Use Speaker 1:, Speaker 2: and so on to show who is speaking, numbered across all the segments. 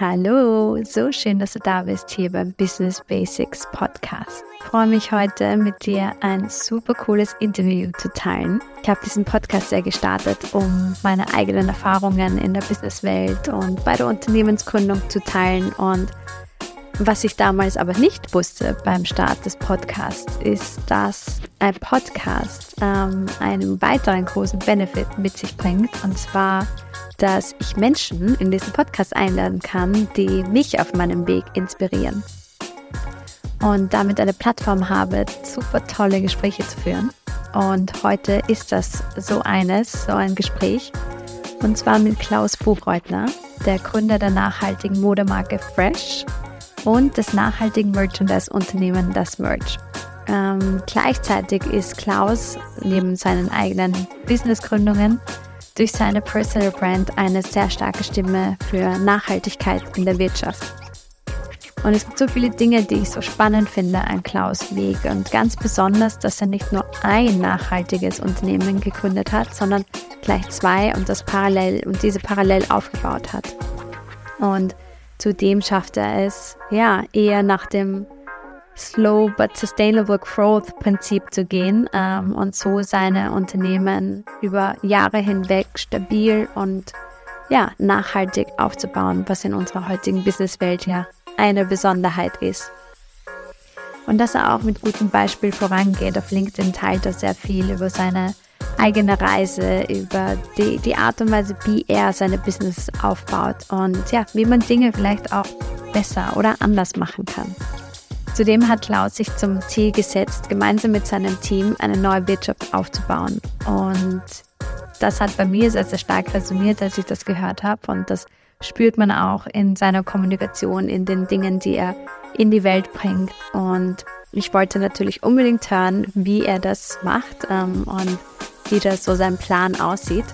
Speaker 1: Hallo, so schön, dass du da bist hier beim Business Basics Podcast. Ich freue mich heute mit dir ein super cooles Interview zu teilen. Ich habe diesen Podcast sehr gestartet, um meine eigenen Erfahrungen in der Businesswelt und bei der Unternehmensgründung zu teilen und was ich damals aber nicht wusste beim Start des Podcasts, ist, dass ein Podcast ähm, einen weiteren großen Benefit mit sich bringt. Und zwar, dass ich Menschen in diesen Podcast einladen kann, die mich auf meinem Weg inspirieren. Und damit eine Plattform habe, super tolle Gespräche zu führen. Und heute ist das so eines, so ein Gespräch. Und zwar mit Klaus Buchreutner, der Gründer der nachhaltigen Modemarke Fresh und des nachhaltigen Merchandise-Unternehmen Das Merch. Ähm, gleichzeitig ist Klaus neben seinen eigenen Businessgründungen durch seine Personal Brand eine sehr starke Stimme für Nachhaltigkeit in der Wirtschaft. Und es gibt so viele Dinge, die ich so spannend finde an Klaus Weg und ganz besonders, dass er nicht nur ein nachhaltiges Unternehmen gegründet hat, sondern gleich zwei und das parallel und diese parallel aufgebaut hat. Und Zudem schafft er es, ja, eher nach dem Slow but Sustainable Growth Prinzip zu gehen ähm, und so seine Unternehmen über Jahre hinweg stabil und ja, nachhaltig aufzubauen, was in unserer heutigen Businesswelt ja eine Besonderheit ist. Und dass er auch mit gutem Beispiel vorangeht. Auf LinkedIn teilt er sehr viel über seine eigene Reise, über die, die Art und Weise, wie er seine Business aufbaut und ja, wie man Dinge vielleicht auch besser oder anders machen kann. Zudem hat Klaus sich zum Ziel gesetzt, gemeinsam mit seinem Team eine neue Wirtschaft aufzubauen. Und das hat bei mir sehr, sehr stark resoniert, als ich das gehört habe. Und das spürt man auch in seiner Kommunikation, in den Dingen, die er in die Welt bringt. Und ich wollte natürlich unbedingt hören, wie er das macht ähm, und wie das so sein Plan aussieht.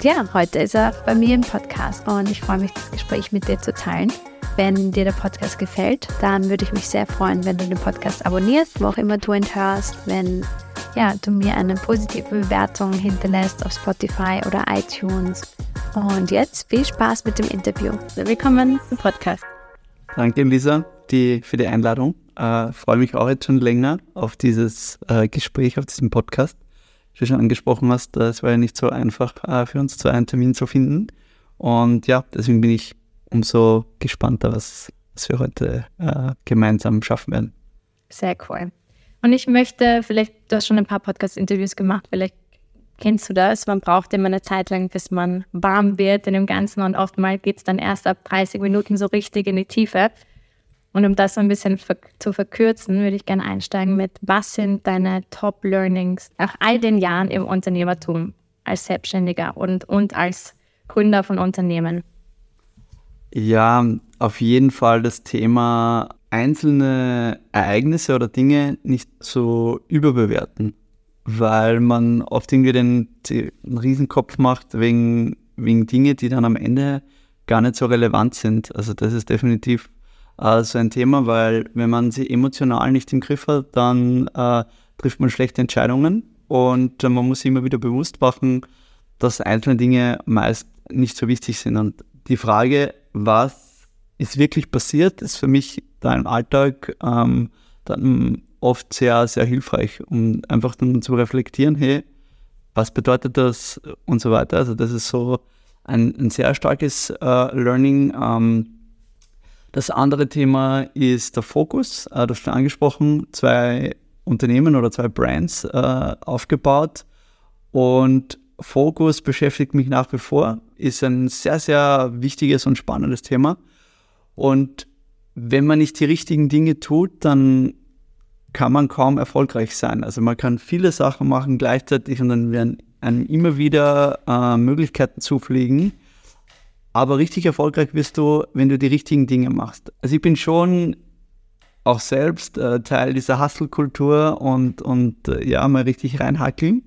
Speaker 1: Ja, heute ist er bei mir im Podcast und ich freue mich, das Gespräch mit dir zu teilen. Wenn dir der Podcast gefällt, dann würde ich mich sehr freuen, wenn du den Podcast abonnierst, wo auch immer du ihn hörst, wenn ja, du mir eine positive Bewertung hinterlässt auf Spotify oder iTunes. Und jetzt viel Spaß mit dem Interview. Willkommen im Podcast.
Speaker 2: Danke, Lisa, die, für die Einladung. Äh, freue mich auch jetzt schon länger auf dieses äh, Gespräch, auf diesem Podcast wie du schon angesprochen hast, es war ja nicht so einfach äh, für uns, so einen Termin zu finden. Und ja, deswegen bin ich umso gespannter, was, was wir heute äh, gemeinsam schaffen werden.
Speaker 1: Sehr cool. Und ich möchte, vielleicht, du hast schon ein paar Podcast-Interviews gemacht, vielleicht kennst du das, man braucht immer eine Zeit lang, bis man warm wird in dem Ganzen und oftmals geht es dann erst ab 30 Minuten so richtig in die Tiefe. Und um das so ein bisschen zu verkürzen, würde ich gerne einsteigen mit, was sind deine Top-Learnings nach all den Jahren im Unternehmertum als Selbstständiger und, und als Gründer von Unternehmen?
Speaker 2: Ja, auf jeden Fall das Thema einzelne Ereignisse oder Dinge nicht so überbewerten, weil man oft irgendwie den, den Riesenkopf macht wegen, wegen Dinge, die dann am Ende gar nicht so relevant sind. Also das ist definitiv äh, so ein Thema, weil wenn man sie emotional nicht im Griff hat, dann äh, trifft man schlechte Entscheidungen und äh, man muss sich immer wieder bewusst machen, dass einzelne Dinge meist nicht so wichtig sind. Und die Frage, was ist wirklich passiert, ist für mich da im Alltag ähm, dann oft sehr, sehr hilfreich, um einfach dann zu reflektieren, hey, was bedeutet das und so weiter. Also das ist so ein, ein sehr starkes äh, Learning. Ähm, das andere Thema ist der Fokus. Äh, das schon angesprochen, zwei Unternehmen oder zwei Brands äh, aufgebaut. Und Fokus beschäftigt mich nach wie vor, ist ein sehr, sehr wichtiges und spannendes Thema. Und wenn man nicht die richtigen Dinge tut, dann kann man kaum erfolgreich sein. Also man kann viele Sachen machen gleichzeitig und dann werden einem immer wieder äh, Möglichkeiten zufliegen, aber richtig erfolgreich wirst du, wenn du die richtigen Dinge machst. Also ich bin schon auch selbst äh, Teil dieser Hustle-Kultur und, und äh, ja, mal richtig reinhackeln.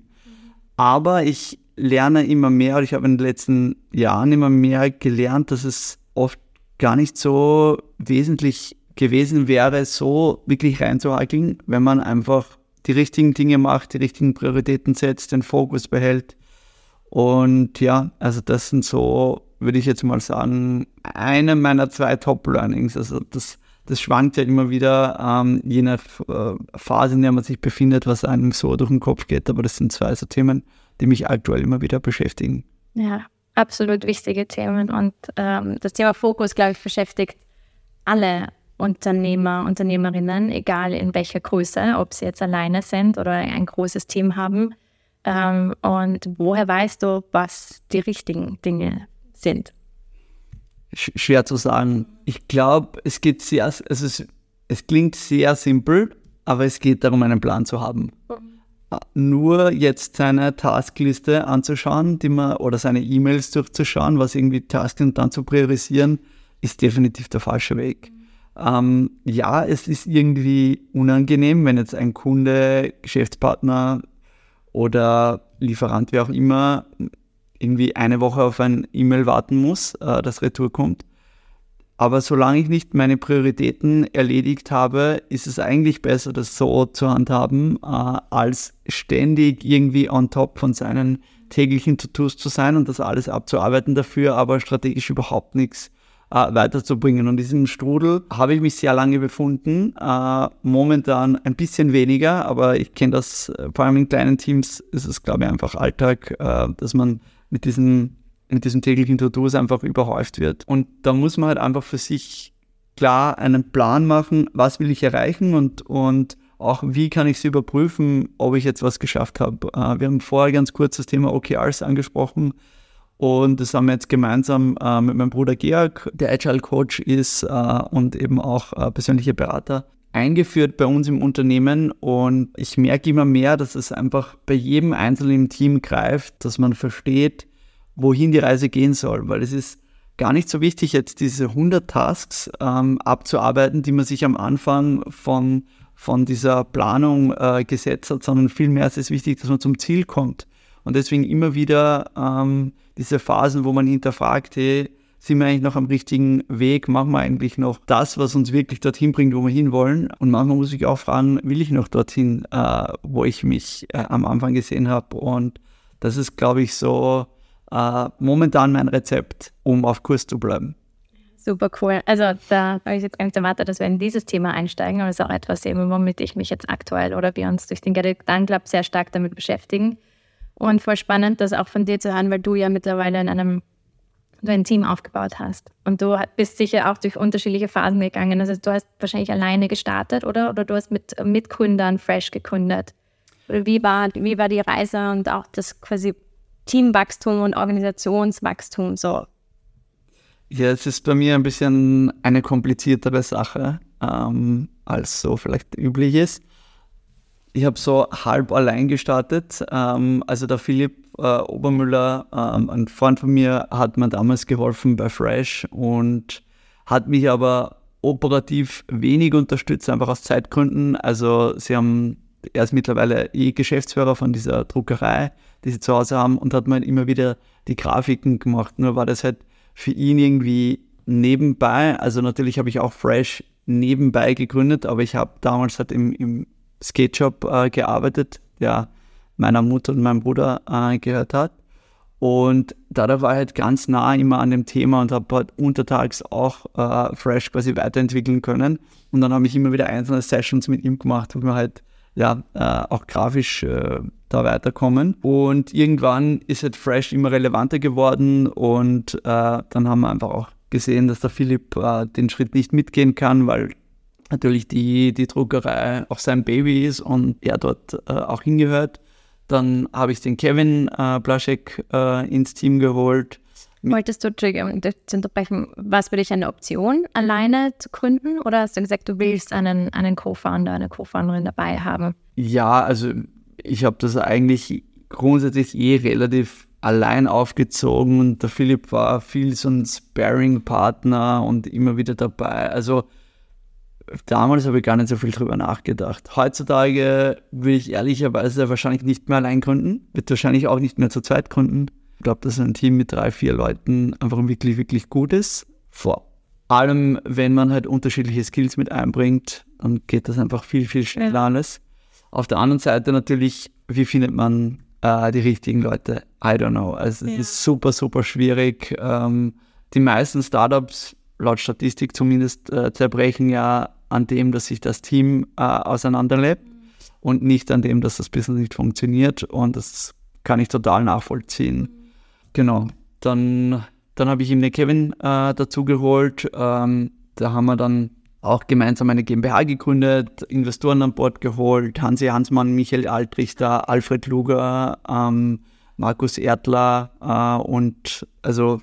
Speaker 2: Aber ich lerne immer mehr, oder ich habe in den letzten Jahren immer mehr gelernt, dass es oft gar nicht so wesentlich gewesen wäre, so wirklich reinzuhackeln, wenn man einfach die richtigen Dinge macht, die richtigen Prioritäten setzt, den Fokus behält. Und ja, also das sind so würde ich jetzt mal sagen, eine meiner zwei Top-Learnings. Also das, das schwankt ja immer wieder, ähm, je nach äh, Phase, in der man sich befindet, was einem so durch den Kopf geht. Aber das sind zwei so Themen, die mich aktuell immer wieder beschäftigen.
Speaker 3: Ja, absolut wichtige Themen. Und ähm, das Thema Fokus, glaube ich, beschäftigt alle Unternehmer, Unternehmerinnen, egal in welcher Größe, ob sie jetzt alleine sind oder ein großes Team haben. Ähm, und woher weißt du, was die richtigen Dinge sind?
Speaker 2: Schwer zu sagen. Ich glaube, es geht sehr, also es, es klingt sehr simpel, aber es geht darum, einen Plan zu haben. Mhm. Nur jetzt seine Taskliste anzuschauen, die man, oder seine E-Mails durchzuschauen, was irgendwie Tasks und dann zu priorisieren, ist definitiv der falsche Weg. Ähm, ja, es ist irgendwie unangenehm, wenn jetzt ein Kunde, Geschäftspartner oder Lieferant, wie auch immer, irgendwie eine Woche auf ein E-Mail warten muss, äh, das Retour kommt. Aber solange ich nicht meine Prioritäten erledigt habe, ist es eigentlich besser, das so zu handhaben, äh, als ständig irgendwie on top von seinen täglichen To-Dos zu sein und das alles abzuarbeiten dafür, aber strategisch überhaupt nichts äh, weiterzubringen. Und diesem Strudel habe ich mich sehr lange befunden. Äh, momentan ein bisschen weniger, aber ich kenne das, äh, vor allem in kleinen Teams ist es, glaube ich, einfach Alltag, äh, dass man mit diesen, mit diesen täglichen To-Dos einfach überhäuft wird. Und da muss man halt einfach für sich klar einen Plan machen, was will ich erreichen und, und auch wie kann ich es überprüfen, ob ich jetzt was geschafft habe. Äh, wir haben vorher ganz kurz das Thema OKRs angesprochen. Und das haben wir jetzt gemeinsam äh, mit meinem Bruder Georg, der Agile Coach ist äh, und eben auch äh, persönlicher Berater, eingeführt bei uns im Unternehmen. Und ich merke immer mehr, dass es einfach bei jedem einzelnen Team greift, dass man versteht, wohin die Reise gehen soll. Weil es ist gar nicht so wichtig, jetzt diese 100 Tasks ähm, abzuarbeiten, die man sich am Anfang von, von dieser Planung äh, gesetzt hat, sondern vielmehr ist es wichtig, dass man zum Ziel kommt. Und deswegen immer wieder ähm, diese Phasen, wo man hinterfragt, hey, sind wir eigentlich noch am richtigen Weg? Machen wir eigentlich noch das, was uns wirklich dorthin bringt, wo wir hinwollen? Und manchmal muss ich auch fragen, will ich noch dorthin, äh, wo ich mich äh, am Anfang gesehen habe? Und das ist, glaube ich, so äh, momentan mein Rezept, um auf Kurs zu bleiben.
Speaker 3: Super cool. Also da habe ich jetzt gar nicht erwartet, dass wir in dieses Thema einsteigen, aber es ist auch etwas, womit ich mich jetzt aktuell oder wir uns durch den Gedanken Club sehr stark damit beschäftigen. Und voll spannend, das auch von dir zu hören, weil du ja mittlerweile in einem du ein Team aufgebaut hast. Und du bist sicher auch durch unterschiedliche Phasen gegangen. Also du hast wahrscheinlich alleine gestartet, oder? Oder du hast mit Mitgründern fresh gegründet. wie war, wie war die Reise und auch das quasi Teamwachstum und Organisationswachstum so?
Speaker 2: Ja, es ist bei mir ein bisschen eine kompliziertere Sache, ähm, als so vielleicht üblich ist. Ich habe so halb allein gestartet. Ähm, also der Philipp äh, Obermüller, ähm, ein Freund von mir, hat mir damals geholfen bei Fresh und hat mich aber operativ wenig unterstützt, einfach aus Zeitgründen. Also sie haben, er ist mittlerweile eh Geschäftsführer von dieser Druckerei, die sie zu Hause haben und hat mir immer wieder die Grafiken gemacht. Nur war das halt für ihn irgendwie nebenbei. Also natürlich habe ich auch Fresh nebenbei gegründet, aber ich habe damals halt im, im Skate-Shop äh, gearbeitet, der meiner Mutter und meinem Bruder äh, gehört hat. Und da, da war ich halt ganz nah immer an dem Thema und habe halt untertags auch äh, Fresh quasi weiterentwickeln können. Und dann habe ich immer wieder einzelne Sessions mit ihm gemacht, wo wir halt ja äh, auch grafisch äh, da weiterkommen. Und irgendwann ist halt Fresh immer relevanter geworden und äh, dann haben wir einfach auch gesehen, dass der Philipp äh, den Schritt nicht mitgehen kann, weil natürlich die, die Druckerei auch sein Baby ist und er dort äh, auch hingehört. Dann habe ich den Kevin äh, Blaschek äh, ins Team geholt.
Speaker 3: Wolltest du, Entschuldigung, zu unterbrechen, war es für dich eine Option, alleine zu gründen oder hast du gesagt, du willst einen, einen Co-Founder, eine Co-Founderin dabei haben?
Speaker 2: Ja, also ich habe das eigentlich grundsätzlich eh relativ allein aufgezogen und der Philipp war viel so ein Sparing-Partner und immer wieder dabei. Also damals habe ich gar nicht so viel drüber nachgedacht. Heutzutage will ich ehrlicherweise wahrscheinlich nicht mehr allein gründen, wird wahrscheinlich auch nicht mehr zu zweit gründen. Ich glaube, dass ein Team mit drei, vier Leuten einfach wirklich, wirklich gut ist. Vor allem, wenn man halt unterschiedliche Skills mit einbringt, dann geht das einfach viel, viel schneller alles. Auf der anderen Seite natürlich, wie findet man äh, äh, die richtigen Leute? I don't know. Also es
Speaker 3: Ja.
Speaker 2: ist super, super schwierig. Ähm, die meisten Startups, laut Statistik zumindest, äh, zerbrechen ja an dem, dass sich das Team äh, auseinanderlebt und nicht an dem, dass das Business nicht funktioniert. Und das kann ich total nachvollziehen. Genau. Dann, dann habe ich ihm den Kevin äh, dazu geholt. Ähm, da haben wir dann auch gemeinsam eine GmbH gegründet, Investoren an Bord geholt, Hansi Hansmann, Michael Altrichter, Alfred Luger, ähm, Markus Erdler äh, und also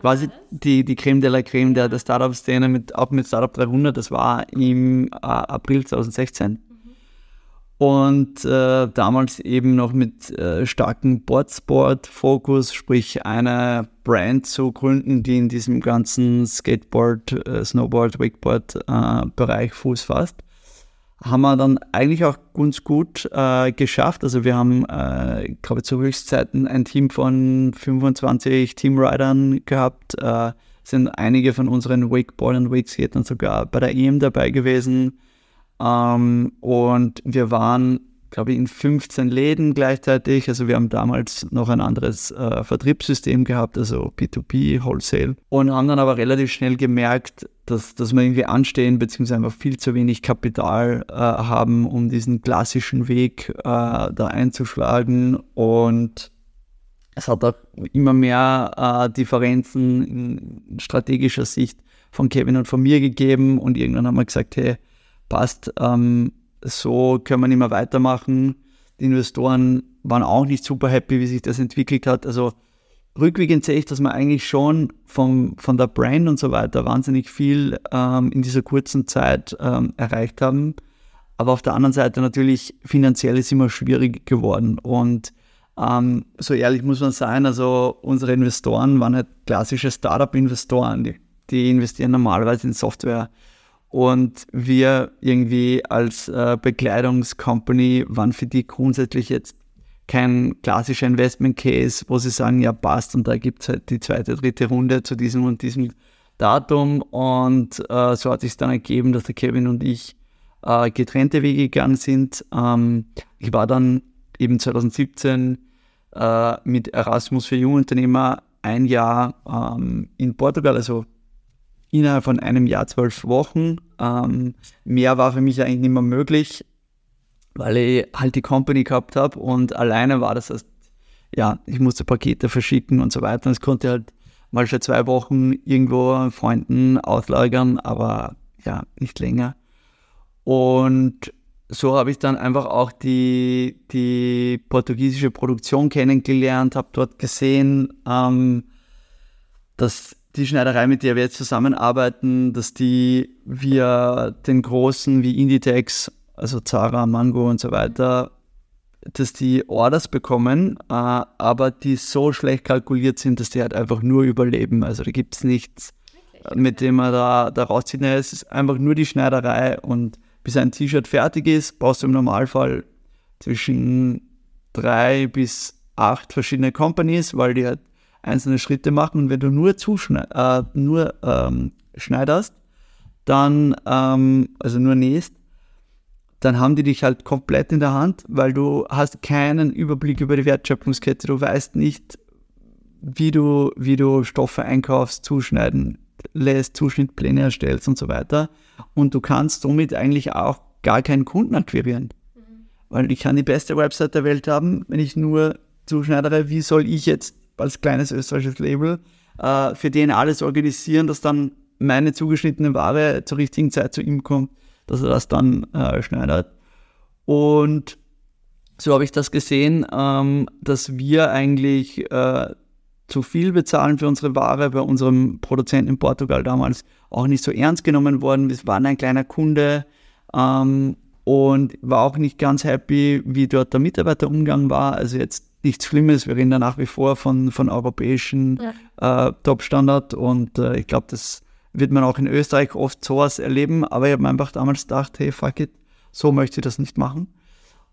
Speaker 2: quasi die, die Creme de la Creme der, der Startup-Szene, mit, auch mit Startup 300, das war im äh, April 2016. Und äh, damals eben noch mit äh, starkem Boardsport-Fokus, sprich eine Brand zu gründen, die in diesem ganzen Skateboard, äh, Snowboard, Wakeboard-Bereich Fuß fasst. Haben wir dann eigentlich auch ganz gut äh, geschafft. Also wir haben, äh, ich glaube, zu Höchstzeiten ein Team von 25 Teamridern gehabt. Äh, sind einige von unseren Wakeboard- und Wakeskatern sogar bei der EM dabei gewesen. Ähm, und wir waren, glaube ich, in 15 Läden gleichzeitig. Also wir haben damals noch ein anderes äh, Vertriebssystem gehabt, also B2B, Wholesale. Und haben dann aber relativ schnell gemerkt, dass, dass wir irgendwie anstehen, beziehungsweise einfach viel zu wenig Kapital äh, haben, um diesen klassischen Weg äh, da einzuschlagen. Und es hat auch immer mehr äh, Differenzen in strategischer Sicht von Kevin und von mir gegeben. Und irgendwann haben wir gesagt, hey, passt, ähm, so können wir nicht mehr weitermachen. Die Investoren waren auch nicht super happy, wie sich das entwickelt hat. Also rückwirkend sehe ich, dass wir eigentlich schon vom, von der Brand und so weiter wahnsinnig viel ähm, in dieser kurzen Zeit ähm, erreicht haben. Aber auf der anderen Seite natürlich finanziell ist immer schwierig geworden. Und ähm, so ehrlich muss man sein, also unsere Investoren waren halt klassische Startup-Investoren, die, die investieren normalerweise in Software. Und wir irgendwie als äh, Bekleidungscompany waren für die grundsätzlich jetzt kein klassischer Investment Case, wo sie sagen, ja passt und da gibt es halt die zweite, dritte Runde zu diesem und diesem Datum. Und äh, so hat sich dann ergeben, dass der Kevin und ich äh, getrennte Wege gegangen sind. Ähm, ich war dann eben 2017 äh, mit Erasmus für Jungunternehmer ein Jahr ähm, in Portugal, also innerhalb von einem Jahr zwölf Wochen. Ähm, mehr war für mich eigentlich nicht mehr möglich, weil ich halt die Company gehabt habe und alleine war das, heißt, ja, ich musste Pakete verschicken und so weiter. Und es konnte halt mal für zwei Wochen irgendwo Freunden auslagern, aber ja, nicht länger. Und so habe ich dann einfach auch die, die portugiesische Produktion kennengelernt, habe dort gesehen, ähm, dass die Schneiderei, mit der wir jetzt zusammenarbeiten, dass die via den großen wie Inditex, also Zara, Mango und so weiter, dass die Orders bekommen, äh, aber die so schlecht kalkuliert sind, dass die halt einfach nur überleben. Also da gibt es nichts, mit dem man da, da rauszieht. Es ist einfach nur die Schneiderei und bis ein T-Shirt fertig ist, brauchst du im Normalfall zwischen drei bis acht verschiedene Companies, weil die halt einzelne Schritte machen. Und wenn du nur, äh, nur ähm, schneiderst, dann, ähm, also nur nähst, dann haben die dich halt komplett in der Hand, weil du hast keinen Überblick über die Wertschöpfungskette. Du weißt nicht, wie du, wie du Stoffe einkaufst, zuschneiden lässt, Zuschnittpläne erstellst und so weiter. Und du kannst somit eigentlich auch gar keinen Kunden akquirieren. Mhm. Weil ich kann die beste Website der Welt haben, wenn ich nur zuschneidere, wie soll ich jetzt als kleines österreichisches Label äh, für den alles organisieren, dass dann meine zugeschnittene Ware zur richtigen Zeit zu ihm kommt, dass er das dann äh, schneidert. Und so habe ich das gesehen, ähm, dass wir eigentlich äh, zu viel bezahlen für unsere Ware, bei unserem Produzenten in Portugal damals auch nicht so ernst genommen worden. Wir waren ein kleiner Kunde ähm, und war auch nicht ganz happy, wie dort der Mitarbeiterumgang war. Also jetzt nichts Schlimmes, wir reden da nach wie vor von, von europäischen ja. äh, Top-Standard und äh, ich glaube, das wird man auch in Österreich oft sowas erleben, aber ich habe mir einfach damals gedacht, hey, fuck it, so möchte ich das nicht machen.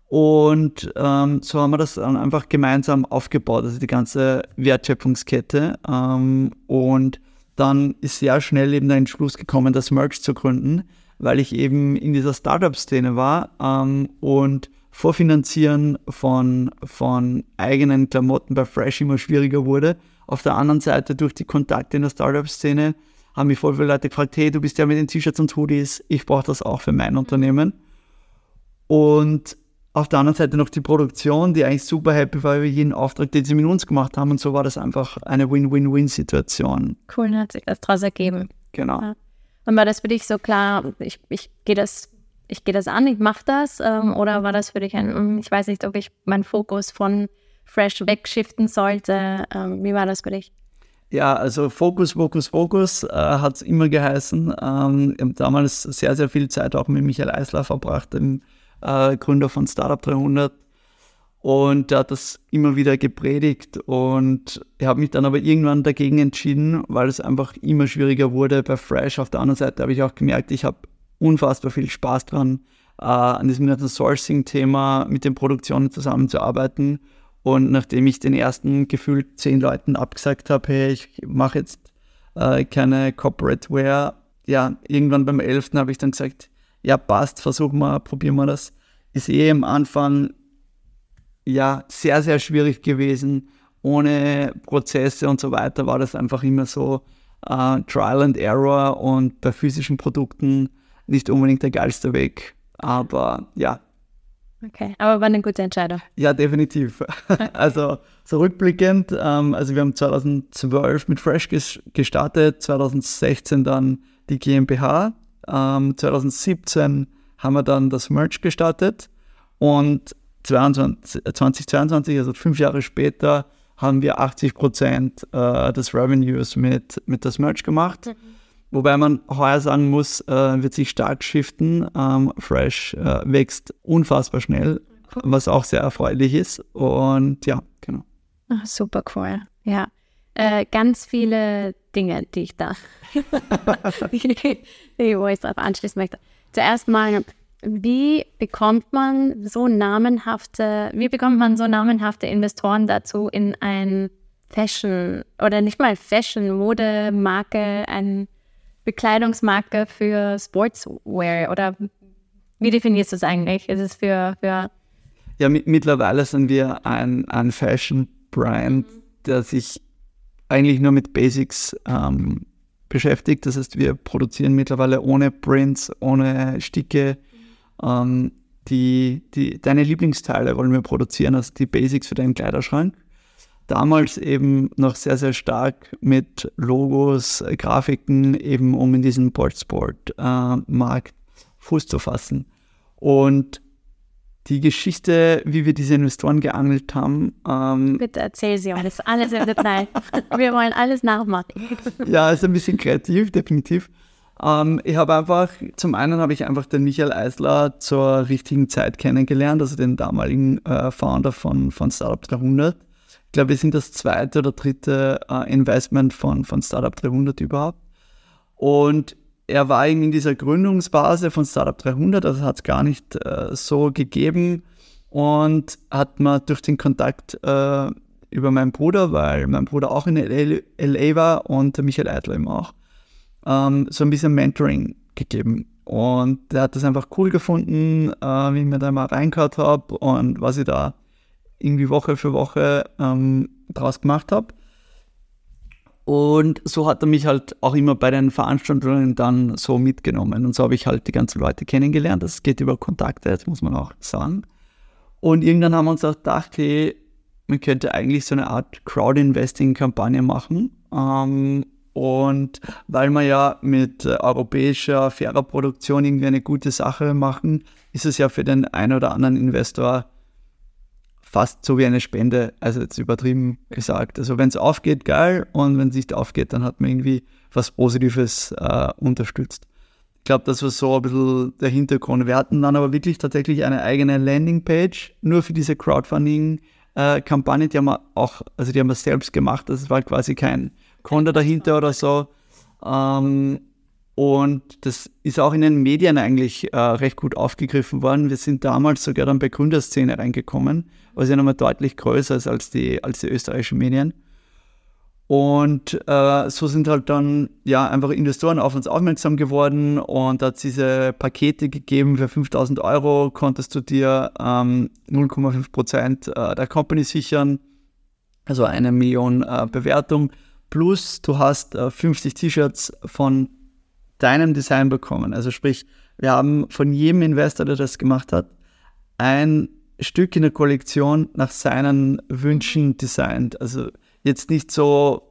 Speaker 2: Und ähm, so haben wir das dann einfach gemeinsam aufgebaut, also die ganze Wertschöpfungskette. Ähm, und dann ist sehr schnell eben der Entschluss gekommen, das Merch zu gründen, weil ich eben in dieser Startup-Szene war ähm, und Vorfinanzieren von, von eigenen Klamotten bei Fresh immer schwieriger wurde. Auf der anderen Seite durch die Kontakte in der Startup-Szene haben mich voll viele Leute gefragt, hey, du bist ja mit den T-Shirts und Hoodies, ich brauche das auch für mein Unternehmen. Und auf der anderen Seite noch die Produktion, die eigentlich super happy war über jeden Auftrag, den sie mit uns gemacht haben. Und so war das einfach eine Win-Win-Win-Situation.
Speaker 3: Cool, dann hat sich das daraus ergeben.
Speaker 2: Genau. Ja.
Speaker 3: Und war das für dich so klar, ich, ich gehe das ich gehe das an, ich mache das? Ähm, oder war das für dich ein, hm, ich weiß nicht, ob ich meinen Fokus von Fresh wegshiften sollte? Ähm, wie war das für dich?
Speaker 2: Ja, also Fokus, Fokus, Fokus äh, hat es immer geheißen. Ähm, ich habe damals sehr, sehr viel Zeit auch mit Michael Eisler verbracht, dem äh, Gründer von Startup 300. Und er hat das immer wieder gepredigt und ich habe mich dann aber irgendwann dagegen entschieden, weil es einfach immer schwieriger wurde bei Fresh. Auf der anderen Seite habe ich auch gemerkt, ich habe unfassbar viel Spaß dran, äh, an diesem ganzen Sourcing-Thema mit den Produktionen zusammenzuarbeiten. Und nachdem ich den ersten gefühlt zehn Leuten abgesagt habe, hey, ich mache jetzt äh, keine Corporate Wear, ja, irgendwann beim 11. habe ich dann gesagt, ja, passt, versuchen wir, probieren wir das. Ist eh am Anfang ja sehr, sehr schwierig gewesen. Ohne Prozesse und so weiter war das einfach immer so äh, Trial and Error und bei physischen Produkten nicht unbedingt der geilste Weg. Aber ja.
Speaker 3: Okay, aber war eine gute Entscheidung.
Speaker 2: Ja, definitiv. Okay. Also zurückblickend, ähm, also wir haben 2012 mit Fresh gestartet, 2016 dann die GmbH, ähm, 2017 haben wir dann das Merch gestartet und 22, 2022, also fünf Jahre später, haben wir 80 Prozent äh, des Revenues mit, mit das Merch gemacht. Mhm. Wobei man heuer sagen muss, äh, wird sich stark shiften. Ähm, Fresh äh, wächst unfassbar schnell, was auch sehr erfreulich ist. Und ja, genau.
Speaker 3: Ach, super cool. Ja. Äh, ganz viele Dinge, die ich da, wo ich darauf anschließen möchte. Zuerst mal, wie bekommt man so namenhafte, wie bekommt man so namenhafte Investoren dazu, in ein Fashion oder nicht mal Fashion, Mode, Marke, ein Bekleidungsmarke für Sportswear oder wie definierst du es eigentlich? Ist es für, für
Speaker 2: ja, mittlerweile sind wir ein, ein Fashion-Brand, mhm. der sich eigentlich nur mit Basics ähm, beschäftigt. Das heißt, wir produzieren mittlerweile ohne Prints, ohne Sticke. Mhm. Ähm, die, die, deine Lieblingsteile wollen wir produzieren, also die Basics für deinen Kleiderschrank damals eben noch sehr, sehr stark mit Logos, äh, Grafiken, eben um in diesem Boardsport-Markt äh, Fuß zu fassen. Und die Geschichte, wie wir diese Investoren geangelt haben.
Speaker 3: Ähm, Bitte erzähl sie alles, alles im Detail. wir wollen alles nachmachen.
Speaker 2: ja, ist ein bisschen kreativ, definitiv. Ähm, ich habe einfach, zum einen habe ich einfach den Michael Eisler zur richtigen Zeit kennengelernt, also den damaligen äh, Founder von, von Startup 300 glaube, wir sind das zweite oder dritte äh, Investment von, von Startup 300 überhaupt. Und er war in dieser Gründungsphase von Startup 300, also hat es gar nicht äh, so gegeben und hat mir durch den Kontakt äh, über meinen Bruder, weil mein Bruder auch in LA war und Michael Eitler eben auch, ähm, so ein bisschen Mentoring gegeben. Und der hat das einfach cool gefunden, äh, wie ich mir da mal reingehört habe und was ich da irgendwie Woche für Woche ähm, draus gemacht habe. Und so hat er mich halt auch immer bei den Veranstaltungen dann so mitgenommen. Und so habe ich halt die ganzen Leute kennengelernt. Das geht über Kontakte, das muss man auch sagen. Und irgendwann haben wir uns auch gedacht, hey, man könnte eigentlich so eine Art Crowd-Investing-Kampagne machen. Ähm, und weil wir ja mit europäischer, fairer Produktion irgendwie eine gute Sache machen, ist es ja für den einen oder anderen Investor fast so wie eine Spende, also jetzt übertrieben gesagt. Also wenn es aufgeht, geil, und wenn es nicht aufgeht, dann hat man irgendwie was Positives äh, unterstützt. Ich glaube, das war so ein bisschen der Hintergrund. Wir hatten dann aber wirklich tatsächlich eine eigene Landingpage nur für diese Crowdfunding-Kampagne. Äh, die haben wir auch, also die haben wir selbst gemacht. Das war quasi kein Konto dahinter oder so. Ähm, und das ist auch in den Medien eigentlich äh, recht gut aufgegriffen worden. Wir sind damals sogar dann bei Gründerszene reingekommen, was ja nochmal deutlich größer ist als die, als die österreichischen Medien. Und äh, so sind halt dann ja einfach Investoren auf uns aufmerksam geworden und hat es diese Pakete gegeben für 5000 Euro, konntest du dir ähm, 0,5 Prozent äh, der Company sichern, also eine Million äh, Bewertung, plus du hast 50 äh, T-Shirts von deinem Design bekommen. Also sprich, wir haben von jedem Investor, der das gemacht hat, ein Stück in der Kollektion nach seinen Wünschen designt. Also jetzt nicht so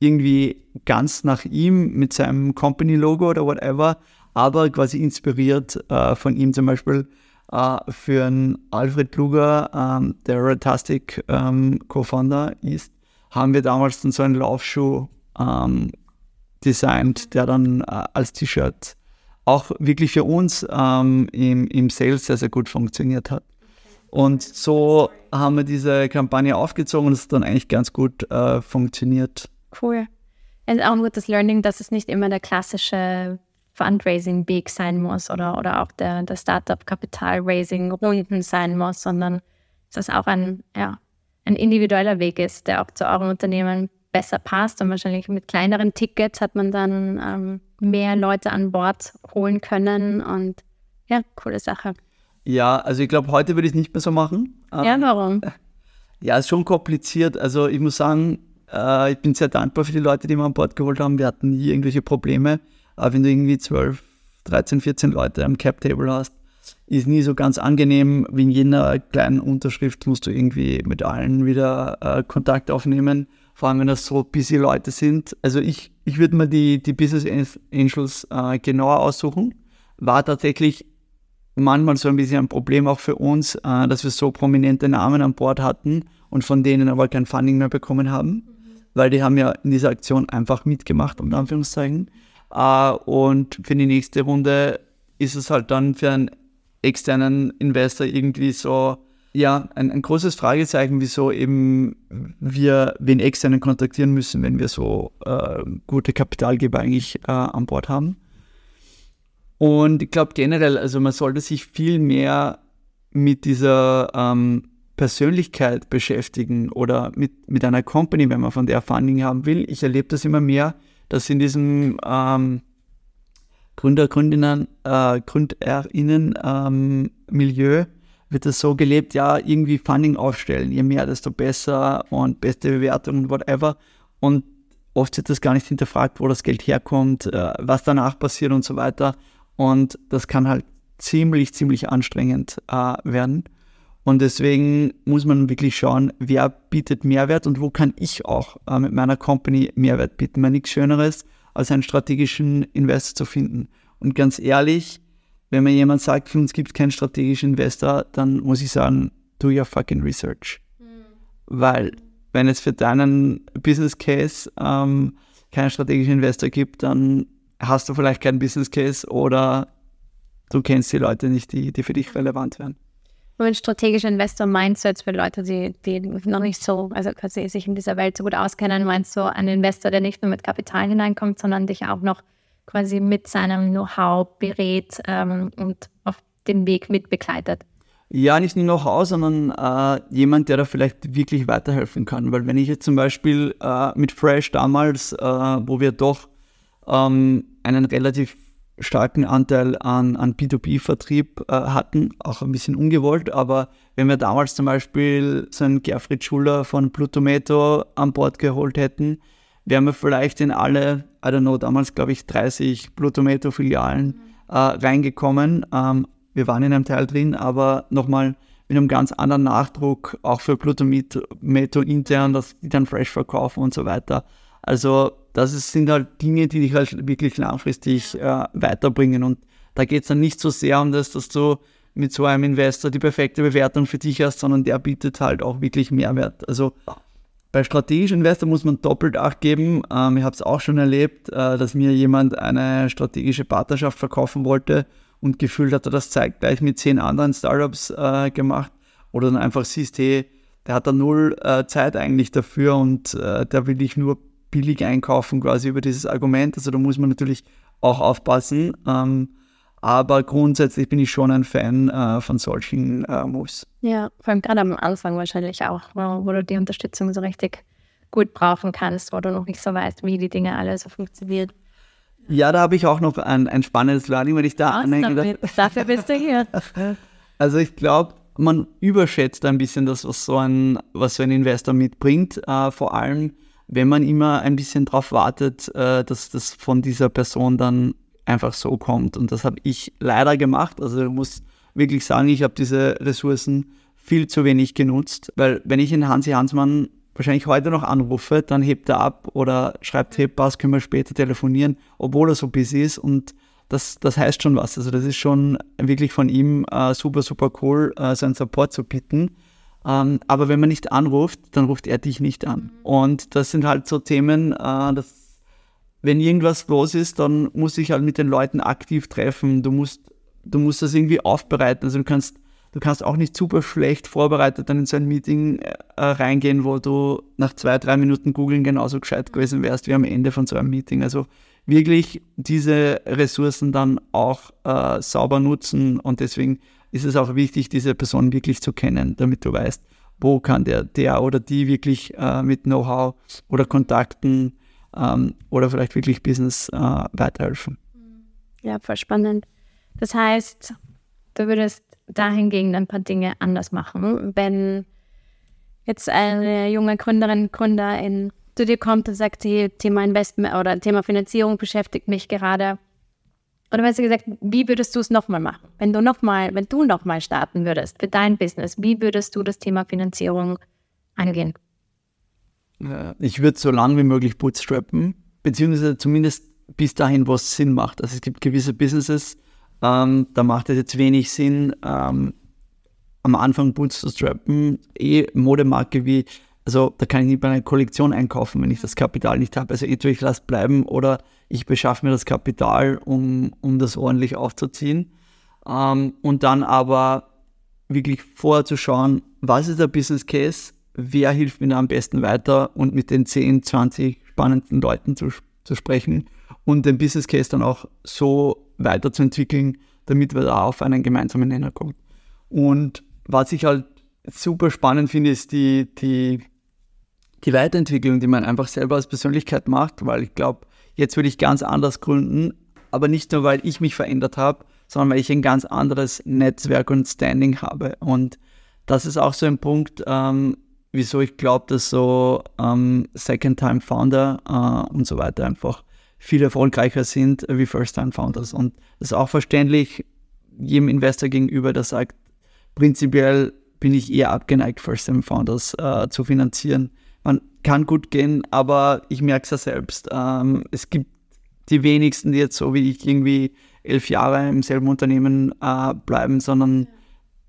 Speaker 2: irgendwie ganz nach ihm mit seinem Company-Logo oder whatever, aber quasi inspiriert äh, von ihm zum Beispiel äh, für einen Alfred Luger, ähm, der Retastic ähm, Co-Founder ist, haben wir damals dann so einen Laufschuh ähm, designt, der dann äh, als T-Shirt auch wirklich für uns ähm, im, im Sales sehr, sehr gut funktioniert hat. Und so haben wir diese Kampagne aufgezogen und es hat dann eigentlich ganz gut äh, funktioniert.
Speaker 3: Cool. Und auch ein gutes Learning, dass es nicht immer der klassische Fundraising-Weg sein muss oder, oder auch der, der Startup-Kapital-Raising-Runden sein muss, sondern dass es auch ein, ja, ein individueller Weg ist, der auch zu eurem Unternehmen besser passt. Und wahrscheinlich mit kleineren Tickets hat man dann ähm, mehr Leute an Bord holen können. Und ja, coole Sache.
Speaker 2: Ja, also ich glaube, heute würde ich es nicht mehr so machen.
Speaker 3: Ja, warum?
Speaker 2: Ja, ist schon kompliziert. Also ich muss sagen, äh, ich bin sehr dankbar für die Leute, die wir an Bord geholt haben. Wir hatten nie irgendwelche Probleme. Aber wenn du irgendwie 12, 13, 14 Leute am Cap-Table hast, ist nie so ganz angenehm. Wie in jeder kleinen Unterschrift musst du irgendwie mit allen wieder äh, Kontakt aufnehmen. Vor allem, wenn das so busy Leute sind. Also ich, ich würde mir die, die Business Angels äh, genauer aussuchen. War tatsächlich manchmal so ein bisschen ein Problem auch für uns, äh, dass wir so prominente Namen an Bord hatten und von denen aber kein Funding mehr bekommen haben, weil die haben ja in dieser Aktion einfach mitgemacht, unter Anführungszeichen. Äh, und für die nächste Runde ist es halt dann für einen externen Investor irgendwie so, ja, ein, ein großes Fragezeichen, wieso eben wir wen externen kontaktieren müssen, wenn wir so äh, gute Kapitalgeber eigentlich äh, an Bord haben. Und ich glaube generell, also man sollte sich viel mehr mit dieser ähm, Persönlichkeit beschäftigen oder mit, mit einer Company, wenn man von der Funding haben will. Ich erlebe das immer mehr, dass in diesem ähm, Gründer, Gründinnen, äh, GründerInnen ähm, Milieu wird das so gelebt, ja, irgendwie Funding aufstellen. Je mehr, desto besser und beste Bewertung und whatever. Und oft wird das gar nicht hinterfragt, wo das Geld herkommt, äh, was danach passiert und so weiter. Und das kann halt ziemlich, ziemlich anstrengend äh, werden. Und deswegen muss man wirklich schauen, wer bietet Mehrwert und wo kann ich auch äh, mit meiner Company Mehrwert bieten. Weil nichts Schöneres, als einen strategischen Investor zu finden. Und ganz ehrlich, wenn mir jemand sagt, für uns gibt es keinen strategischen Investor, dann muss ich sagen, do your fucking research. Mhm. Weil wenn es für deinen Business Case ähm, keinen strategischen Investor gibt, dann hast du vielleicht keinen Business Case oder du kennst die Leute nicht, die, die für dich relevant wären.
Speaker 3: Und ein strategischer Investor meinst du jetzt für Leute, die, die noch nicht so, also quasi sich in dieser Welt so gut auskennen, meinst du einen Investor, der nicht nur mit Kapital hineinkommt, sondern dich auch noch quasi mit seinem Know-how berät ähm, und auf den Weg mit begleitet?
Speaker 2: Ja, nicht nur Know-how, sondern äh, jemand, der da vielleicht wirklich weiterhelfen kann. Weil wenn ich jetzt zum Beispiel äh, mit Fresh damals, äh, wo wir doch ähm, einen relativ starken Anteil an, an B2B-Vertrieb äh, hatten, auch ein bisschen ungewollt, aber wenn wir damals zum Beispiel so einen Gerfried Schuller von Plutometo an Bord geholt hätten, wären wir vielleicht in alle, I don't know, damals glaube ich 30 Plutometo-Filialen äh, reingekommen. Ähm, wir waren in einem Teil drin, aber nochmal mit einem ganz anderen Nachdruck, auch für Plutometo intern, dass die dann fresh verkaufen und so weiter. Also das ist, sind halt Dinge, die dich halt wirklich langfristig äh, weiterbringen. Und da geht es dann nicht so sehr um das, dass du mit so einem Investor die perfekte Bewertung für dich hast, sondern der bietet halt auch wirklich Mehrwert. Also bei strategischen Investor muss man doppelt Acht geben. Ähm, ich habe es auch schon erlebt, äh, dass mir jemand eine strategische Partnerschaft verkaufen wollte und gefühlt hat er das zeigt gleich mit zehn anderen Startups äh, gemacht. Oder dann einfach siehst, hey, der hat da null äh, Zeit eigentlich dafür und äh, der will dich nur billig einkaufen quasi über dieses Argument. Also da muss man natürlich auch aufpassen. Ähm, aber grundsätzlich bin ich schon ein Fan äh, von solchen äh, Moves.
Speaker 3: Ja, vor allem gerade am Anfang wahrscheinlich auch, wo, du die Unterstützung so richtig gut brauchen kannst, wo du noch nicht so weißt, wie die Dinge alle so funktionieren.
Speaker 2: Ja, da habe ich auch noch ein, ein spannendes Learning, wenn ich da
Speaker 3: anhänge. Dafür bist du hier.
Speaker 2: Also ich glaube, man überschätzt ein bisschen das, was so ein, was so ein Investor mitbringt. Äh, vor allem, wenn man immer ein bisschen darauf wartet, äh, dass das von dieser Person dann einfach so kommt. Und das habe ich leider gemacht. Also ich muss wirklich sagen, ich habe diese Ressourcen viel zu wenig genutzt, weil wenn ich in Hansi Hansmann wahrscheinlich heute noch anrufe, dann hebt er ab oder schreibt, hey, pass, können wir später telefonieren, obwohl er so busy ist und das, das heißt schon was. Also das ist schon wirklich von ihm äh, super, super cool, äh, seinen Support zu bitten. Ähm, aber wenn man nicht anruft, dann ruft er dich nicht an. Mhm. Und das sind halt so Themen, äh, dass wenn irgendwas los ist, dann muss ich halt mit den Leuten aktiv treffen. Du musst, du musst das irgendwie aufbereiten. Also du kannst du kannst auch nicht super schlecht vorbereitet dann in so ein Meeting äh, reingehen, wo du nach zwei, drei Minuten googeln genauso gescheit gewesen wärst wie am Ende von so einem Meeting. Also wirklich diese Ressourcen dann auch äh, sauber nutzen und deswegen ist es auch wichtig, diese Person wirklich zu kennen, damit du weißt, wo kann der, der oder die wirklich äh, mit Know-how oder Kontakten ähm, oder vielleicht wirklich Business äh, weiterhelfen.
Speaker 3: Ja, voll spannend. Das heißt, du würdest dahingegen ein paar Dinge anders machen. Wenn jetzt eine junge Gründerin, Gründer in, zu dir kommt und sagt, hey, Thema Investment oder Thema Finanzierung beschäftigt mich gerade. Oder sie gesagt, wie würdest du es nochmal machen? Wenn du nochmal, wenn du nochmal starten würdest für dein Business, wie würdest du das Thema Finanzierung angehen?
Speaker 2: Ich würde so lange wie möglich bootstrappen, beziehungsweise zumindest bis dahin, wo es Sinn macht. Also es gibt gewisse Businesses, ähm, da macht es jetzt wenig Sinn, ähm, am Anfang Boots zu strappen. Eh Modemarke wie, also da kann ich nicht bei einer Kollektion einkaufen, wenn ich das Kapital nicht habe. Also entweder ich lasse bleiben oder ich beschaffe mir das Kapital, um, um das ordentlich aufzuziehen. Ähm, und dann aber wirklich vorher zu schauen, was ist der Business Case, wer hilft mir da am besten weiter und mit den 10, 20 spannenden Leuten zu, zu sprechen und den Business Case dann auch so weiterzuentwickeln, damit wir da auf einen gemeinsamen Nenner kommen. Und was ich halt super spannend finde, ist die, die, die Weiterentwicklung, die man einfach selber als Persönlichkeit macht, weil ich glaube, jetzt würde ich ganz anders gründen, aber nicht nur, weil ich mich verändert habe, sondern weil ich ein ganz anderes Netzwerk und Standing habe. Und das ist auch so ein Punkt, ähm, wieso ich glaube, dass so ähm, Second-Time-Founder äh, und so weiter einfach viel erfolgreicher sind wie First-Time-Founders. Und das ist auch verständlich jedem Investor gegenüber, der sagt, prinzipiell bin ich eher abgeneigt, First-Time-Founders äh, zu finanzieren. Man kann gut gehen, aber ich merke es ja selbst. Ähm, es gibt die wenigsten, die jetzt so wie ich irgendwie elf Jahre im selben Unternehmen äh, bleiben, sondern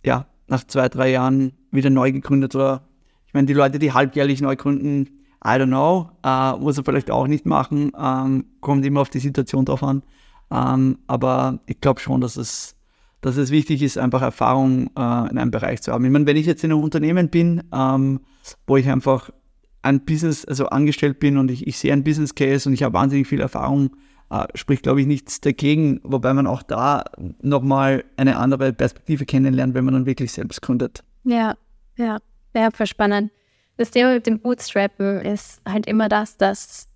Speaker 2: ja, nach zwei, drei Jahren wieder neu gegründet oder ich meine, die Leute, die halbjährlich neu gründen, I don't know, äh, muss er vielleicht auch nicht machen, ähm, kommt immer auf die Situation drauf an. Ähm, aber ich glaube schon, dass es, dass es wichtig ist, einfach Erfahrung äh, in einem Bereich zu haben. Ich meine, wenn ich jetzt in einem Unternehmen bin, ähm, wo ich einfach ein Business, also angestellt bin und ich, ich sehe ein Business Case und ich habe wahnsinnig viel Erfahrung, äh, spricht, glaube ich, nichts dagegen, wobei man auch da nochmal eine andere Perspektive kennenlernt, wenn man dann wirklich selbst gründet.
Speaker 3: Ja, ja, ja, voll spannend das Thema mit dem Bootstrappen ist halt immer das, dass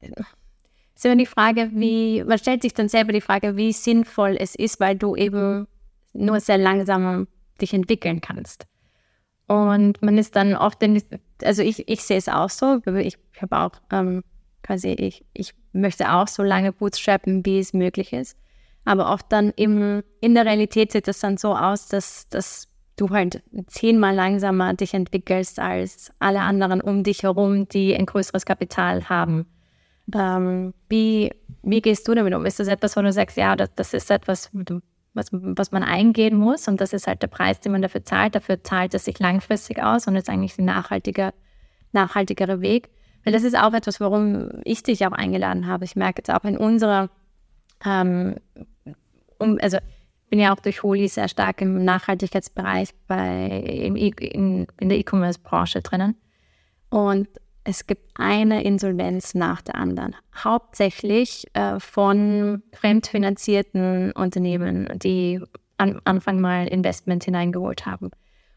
Speaker 3: ist immer die Frage, wie, man stellt sich dann selber die Frage, wie sinnvoll es ist, weil du eben nur sehr langsam dich entwickeln kannst. Und man ist dann oft, in, also ich, ich sehe es auch so, ich habe auch ähm, quasi, ich, ich möchte auch so lange bootstrappen, wie es möglich ist. Aber oft dann im, in der Realität sieht es dann so aus, dass, dass du halt zehnmal langsamer dich entwickelst als alle anderen um dich herum, die ein größeres Kapital haben. Ähm, wie, wie gehst du damit um? Ist das etwas, wo du sagst, ja, das, das ist etwas, was, was man eingehen muss und das ist halt der Preis, den man dafür zahlt. Dafür zahlt es sich langfristig aus und ist eigentlich ein nachhaltiger, nachhaltigerer Weg. Weil das ist auch etwas, warum ich dich auch eingeladen habe. Ich merke jetzt auch in unserer, ähm, um, also bin ja auch durch Holi sehr stark im Nachhaltigkeitsbereich bei, im, in, in der E-Commerce-Branche drinnen. Und es gibt eine Insolvenz nach der anderen. Hauptsächlich äh, von fremdfinanzierten Unternehmen, die am Anfang mal Investment hineingeholt haben.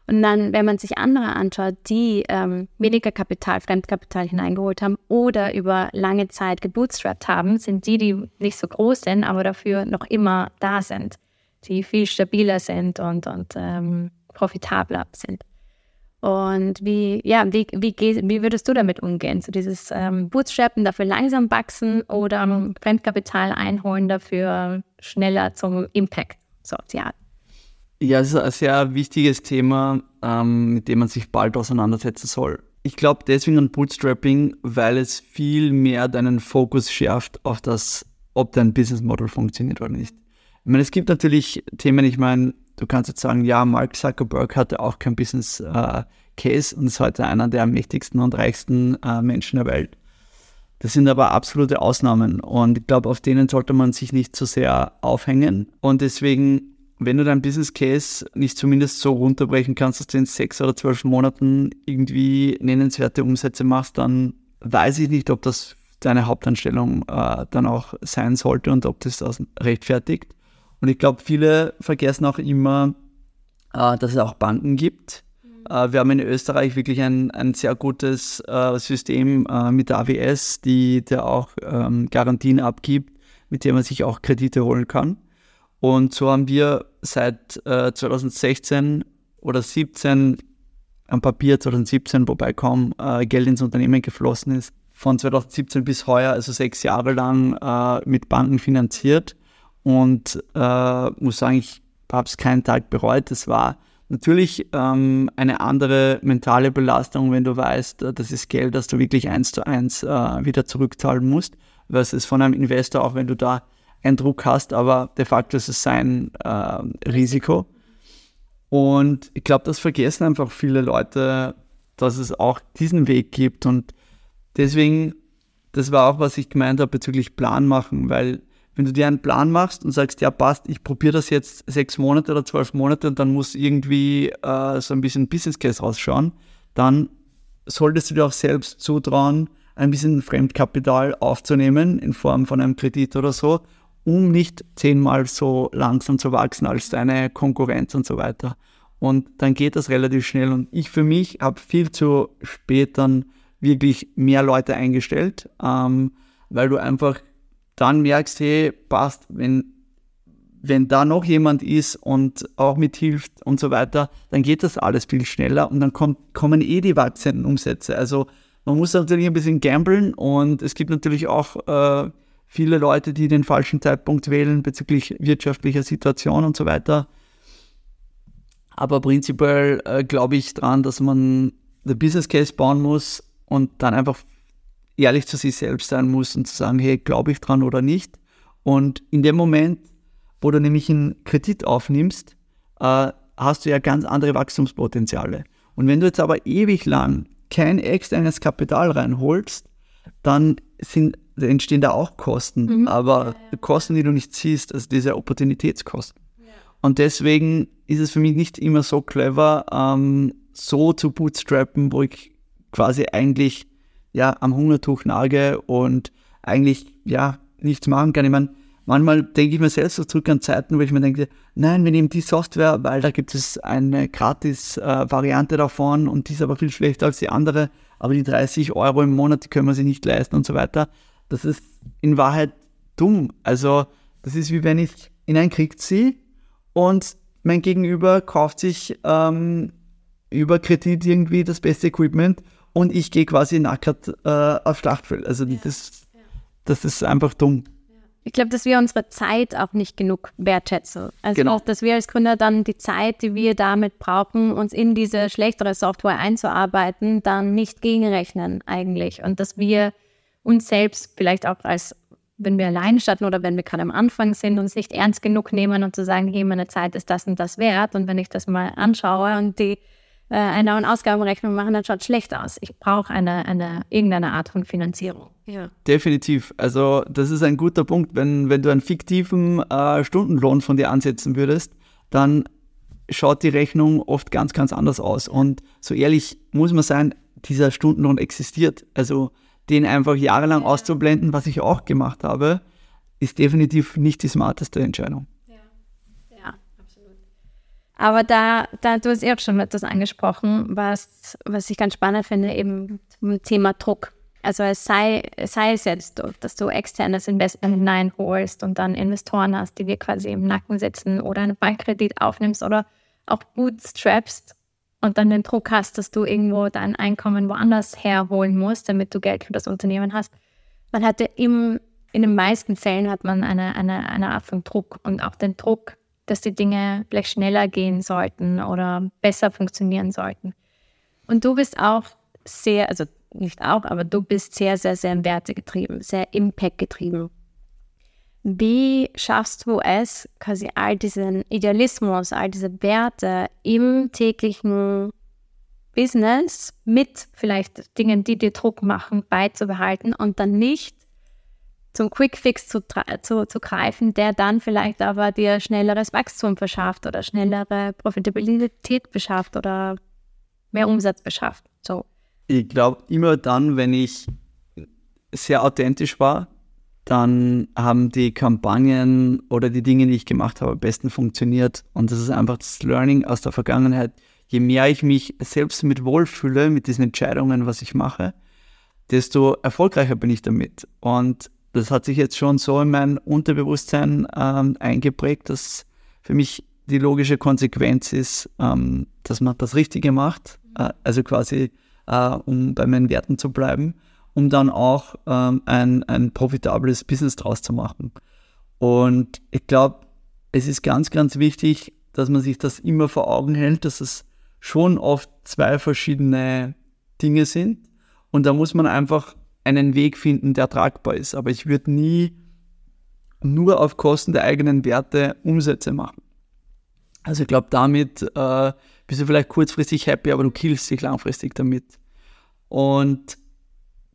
Speaker 3: Und dann, wenn man sich andere anschaut, die ähm, weniger Kapital, Fremdkapital hineingeholt haben oder über lange Zeit gebootstrapped haben, sind die, die nicht so groß sind, aber dafür noch immer da sind, die viel stabiler sind und, und ähm, profitabler sind. Und wie, ja, wie, wie, wie würdest du damit umgehen? So dieses ähm, Bootstrappen, dafür langsam wachsen oder Fremdkapital einholen, dafür schneller zum Impact sozial?
Speaker 2: Ja, es ist ein sehr wichtiges Thema, ähm, mit dem man sich bald auseinandersetzen soll. Ich glaube deswegen an Bootstrapping, weil es viel mehr deinen Fokus schärft auf das, ob dein Business Model funktioniert oder nicht. Ich meine, es gibt natürlich Themen, ich meine, du kannst jetzt sagen, ja, Mark Zuckerberg hatte auch kein Business äh, Case und ist heute einer der mächtigsten und reichsten äh, Menschen der Welt. Das sind aber absolute Ausnahmen und ich glaube, auf denen sollte man sich nicht zu so sehr aufhängen. Und deswegen, wenn du dein Business Case nicht zumindest so runterbrechen kannst, dass du in sechs oder zwölf Monaten irgendwie nennenswerte Umsätze machst, dann weiß ich nicht, ob das deine Hauptanstellung äh, dann auch sein sollte und ob das das rechtfertigt. Und ich glaube, viele vergessen auch immer, äh, dass es auch Banken gibt. Mhm. Äh, wir haben in Österreich wirklich ein, ein sehr gutes äh, System äh, mit der AWS, die der auch ähm, Garantien abgibt, mit dem man sich auch Kredite holen kann. Und so haben wir seit 2016 äh, oder 2017 am Papier 2017, wobei kaum äh, Geld ins Unternehmen geflossen ist, von 2017 bis heuer, also sechs Jahre lang mit Banken finanziert und äh, muss sagen, ich habe es keinen Tag bereut. Es war natürlich ähm, eine andere mentale Belastung, wenn du weißt, äh, das ist Geld, das du wirklich eins zu eins äh, wieder zurückzahlen musst, versus von einem Investor, auch wenn du da einen Druck hast, aber de facto ist es sein äh, Risiko. Und ich glaube, das vergessen einfach viele Leute, dass es auch diesen Weg gibt. Und deswegen, das war auch, was ich gemeint habe bezüglich Plan machen, weil wenn du dir einen Plan machst und sagst, ja passt, ich probiere das jetzt sechs Monate oder zwölf Monate und dann muss irgendwie äh, so ein bisschen Business Case rausschauen, dann solltest du dir auch selbst zutrauen, ein bisschen Fremdkapital aufzunehmen in Form von einem Kredit oder so, um nicht zehnmal so langsam zu wachsen als deine Konkurrenz und so weiter. Und dann geht das relativ schnell. Und ich für mich habe viel zu spät dann wirklich mehr Leute eingestellt, ähm, weil du einfach dann merkst, hey, passt, wenn, wenn da noch jemand ist und auch mithilft und so weiter, dann geht das alles viel schneller und dann kommt, kommen eh die wachsenden Umsätze. Also man muss natürlich ein bisschen gamblen und es gibt natürlich auch äh, viele Leute, die den falschen Zeitpunkt wählen bezüglich wirtschaftlicher Situation und so weiter. Aber prinzipiell äh, glaube ich dran, dass man den Business Case bauen muss und dann einfach ehrlich zu sich selbst sein muss und zu sagen, hey, glaube ich dran oder nicht. Und in dem Moment, wo du nämlich einen Kredit aufnimmst, äh, hast du ja ganz andere Wachstumspotenziale. Und wenn du jetzt aber ewig lang kein externes Kapital reinholst, dann sind, entstehen da auch Kosten, mhm. aber Kosten, die du nicht siehst, also diese Opportunitätskosten. Ja. Und deswegen ist es für mich nicht immer so clever, ähm, so zu bootstrappen, wo ich quasi eigentlich ja, am Hungertuch nage und eigentlich ja nichts machen kann. Ich meine, manchmal denke ich mir selbst so zurück an Zeiten, wo ich mir denke, nein, wir nehmen die Software, weil da gibt es eine Gratis-Variante äh, davon und die ist aber viel schlechter als die andere, aber die 30 Euro im Monat, die können wir sich nicht leisten und so weiter. Das ist in Wahrheit dumm. Also das ist wie wenn ich in einen Krieg ziehe und mein Gegenüber kauft sich ähm, über Kredit irgendwie das beste Equipment und ich gehe quasi nackert äh, auf Schlachtfeld. Also ja. das, das ist einfach dumm.
Speaker 3: Ich glaube, dass wir unsere Zeit auch nicht genug wertschätzen. Also genau. auch, dass wir als Gründer dann die Zeit, die wir damit brauchen, uns in diese schlechtere Software einzuarbeiten, dann nicht gegenrechnen eigentlich. Und dass wir uns selbst vielleicht auch als, wenn wir allein starten oder wenn wir gerade am Anfang sind, uns nicht ernst genug nehmen und zu sagen, hey, meine Zeit ist das und das wert. Und wenn ich das mal anschaue und die äh, eine und Ausgabenrechnung machen, dann schaut schlecht aus. Ich brauche eine, eine, irgendeine Art von Finanzierung.
Speaker 2: Ja. Definitiv. Also das ist ein guter Punkt. Wenn, wenn du einen fiktiven äh, Stundenlohn von dir ansetzen würdest, dann schaut die Rechnung oft ganz, ganz anders aus. Und so ehrlich muss man sein, dieser Stundenlohn existiert. Also den einfach jahrelang auszublenden, was ich auch gemacht habe, ist definitiv nicht die smarteste Entscheidung.
Speaker 3: Aber da, da du hast ja auch schon etwas angesprochen, was, was ich ganz spannend finde, eben zum Thema Druck. Also es sei, sei es jetzt, dass du externes Investment hineinholst und dann Investoren hast, die dir quasi im Nacken sitzen oder einen Bankkredit aufnimmst oder auch bootstrappst und dann den Druck hast, dass du irgendwo dein Einkommen woanders herholen musst, damit du Geld für das Unternehmen hast. Man hatte im, in den meisten Fällen hat man eine, eine, eine Art von Druck und auch den Druck, dass die Dinge vielleicht schneller gehen sollten oder besser funktionieren sollten. Und du bist auch sehr, also nicht auch, aber du bist sehr, sehr, sehr wertegetrieben, sehr Impact-getrieben. Wie schaffst du es, quasi all diesen Idealismus, all diese Werte im täglichen Business mit vielleicht Dingen, die dir Druck machen, beizubehalten und dann nicht zum Quickfix zu, zu, zu greifen, der dann vielleicht aber dir schnelleres Wachstum verschafft oder schnellere Profitabilität beschafft oder mehr Umsatz beschafft. So.
Speaker 2: Ich glaube, immer dann, wenn ich sehr authentisch war, dann haben die Kampagnen oder die Dinge, die ich gemacht habe, am besten funktioniert. Und das ist einfach das Learning aus der Vergangenheit. Je mehr ich mich selbst mit wohlfühle, mit diesen Entscheidungen, was ich mache, desto erfolgreicher bin ich damit. Und das hat sich jetzt schon so in mein Unterbewusstsein ähm, eingeprägt, dass für mich die logische Konsequenz ist, ähm, dass man das Richtige macht, äh, also quasi äh, um bei meinen Werten zu bleiben, um dann auch ähm, ein, ein profitables Business draus zu machen. Und ich glaube, es ist ganz, ganz wichtig, dass man sich das immer vor Augen hält, dass es schon oft zwei verschiedene Dinge sind. Und da muss man einfach einen Weg finden, der tragbar ist. Aber ich würde nie nur auf Kosten der eigenen Werte Umsätze machen. Also ich glaube, damit äh, bist du vielleicht kurzfristig happy, aber du killst dich langfristig damit. Und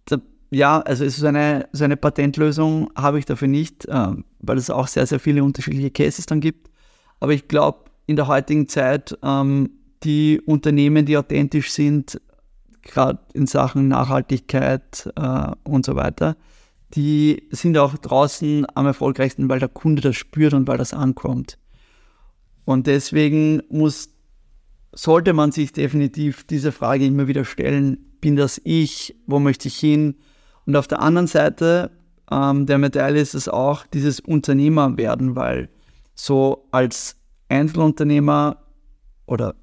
Speaker 2: da, ja, also ist eine, so eine Patentlösung habe ich dafür nicht, äh, weil es auch sehr, sehr viele unterschiedliche Cases dann gibt. Aber ich glaube, in der heutigen Zeit, ähm, die Unternehmen, die authentisch sind, gerade in Sachen Nachhaltigkeit äh, und so weiter, die sind auch draußen am erfolgreichsten, weil der Kunde das spürt und weil das ankommt. Und deswegen muss, sollte man sich definitiv diese Frage immer wieder stellen, bin das ich, wo möchte ich hin? Und auf der anderen Seite ähm, der Medaille ist es auch dieses Unternehmer werden, weil so als Einzelunternehmer oder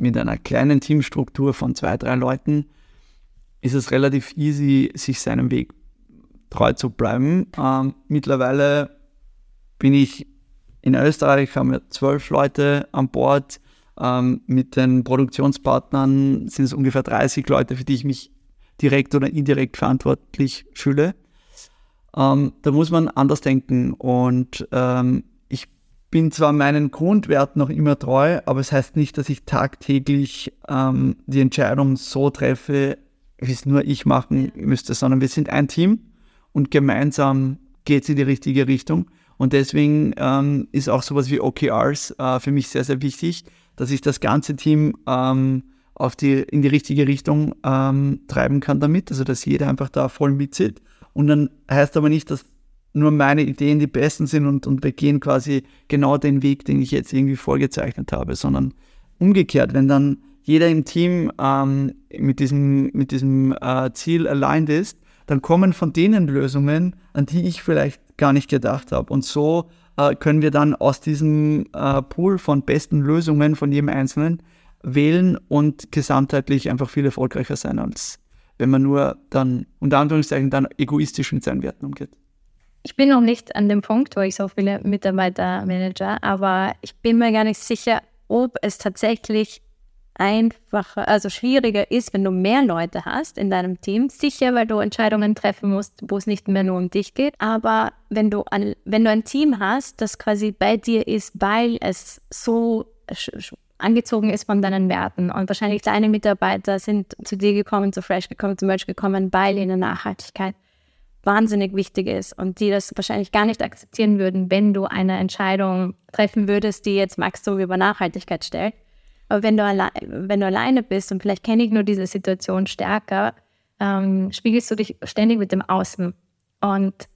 Speaker 2: mit einer kleinen Teamstruktur von zwei, drei Leuten ist es relativ easy, sich seinem Weg treu zu bleiben. Ähm, mittlerweile bin ich in Österreich, haben wir zwölf Leute an Bord. Ähm, mit den Produktionspartnern sind es ungefähr 30 Leute, für die ich mich direkt oder indirekt verantwortlich fühle. Ähm, da muss man anders denken und ähm, bin zwar meinen Grundwerten noch immer treu, aber es heißt nicht, dass ich tagtäglich ähm, die Entscheidung so treffe, wie es nur ich machen müsste, sondern wir sind ein Team und gemeinsam geht es in die richtige Richtung. Und deswegen ähm, ist auch sowas wie OKRs äh, für mich sehr, sehr wichtig, dass ich das ganze Team ähm, auf die, in die richtige Richtung ähm, treiben kann damit, also dass jeder einfach da voll mitzieht. Und dann heißt aber nicht, dass nur meine Ideen die besten sind und, und wir gehen quasi genau den Weg, den ich jetzt irgendwie vorgezeichnet habe, sondern umgekehrt, wenn dann jeder im Team ähm, mit diesem, mit diesem äh, Ziel aligned ist, dann kommen von denen Lösungen, an die ich vielleicht gar nicht gedacht habe. Und so äh, können wir dann aus diesem äh, Pool von besten Lösungen von jedem Einzelnen wählen und gesamtheitlich einfach viel erfolgreicher sein, als wenn man nur dann, unter Anführungszeichen, dann egoistisch mit seinen Werten umgeht
Speaker 3: ich bin noch nicht an dem Punkt, wo ich so viele Mitarbeiter manage, aber ich bin mir gar nicht sicher, ob es tatsächlich einfacher, also schwieriger ist, wenn du mehr Leute hast in deinem Team. Sicher, weil du Entscheidungen treffen musst, wo es nicht mehr nur um dich geht. Aber wenn du, ein, wenn du ein Team hast, das quasi bei dir ist, weil es so angezogen ist von deinen Werten und wahrscheinlich deine Mitarbeiter sind zu dir gekommen, zu Fresh gekommen, zum Beispiel gekommen, weil ihnen Nachhaltigkeit wahnsinnig wichtig ist und die das wahrscheinlich gar nicht akzeptieren würden, wenn du eine Entscheidung treffen würdest, die jetzt Wachstum über Nachhaltigkeit stellt. Aber wenn du, alle wenn du alleine bist und vielleicht kenne ich nur diese Situation stärker, ähm, spiegelst du dich ständig mit dem Außen. Und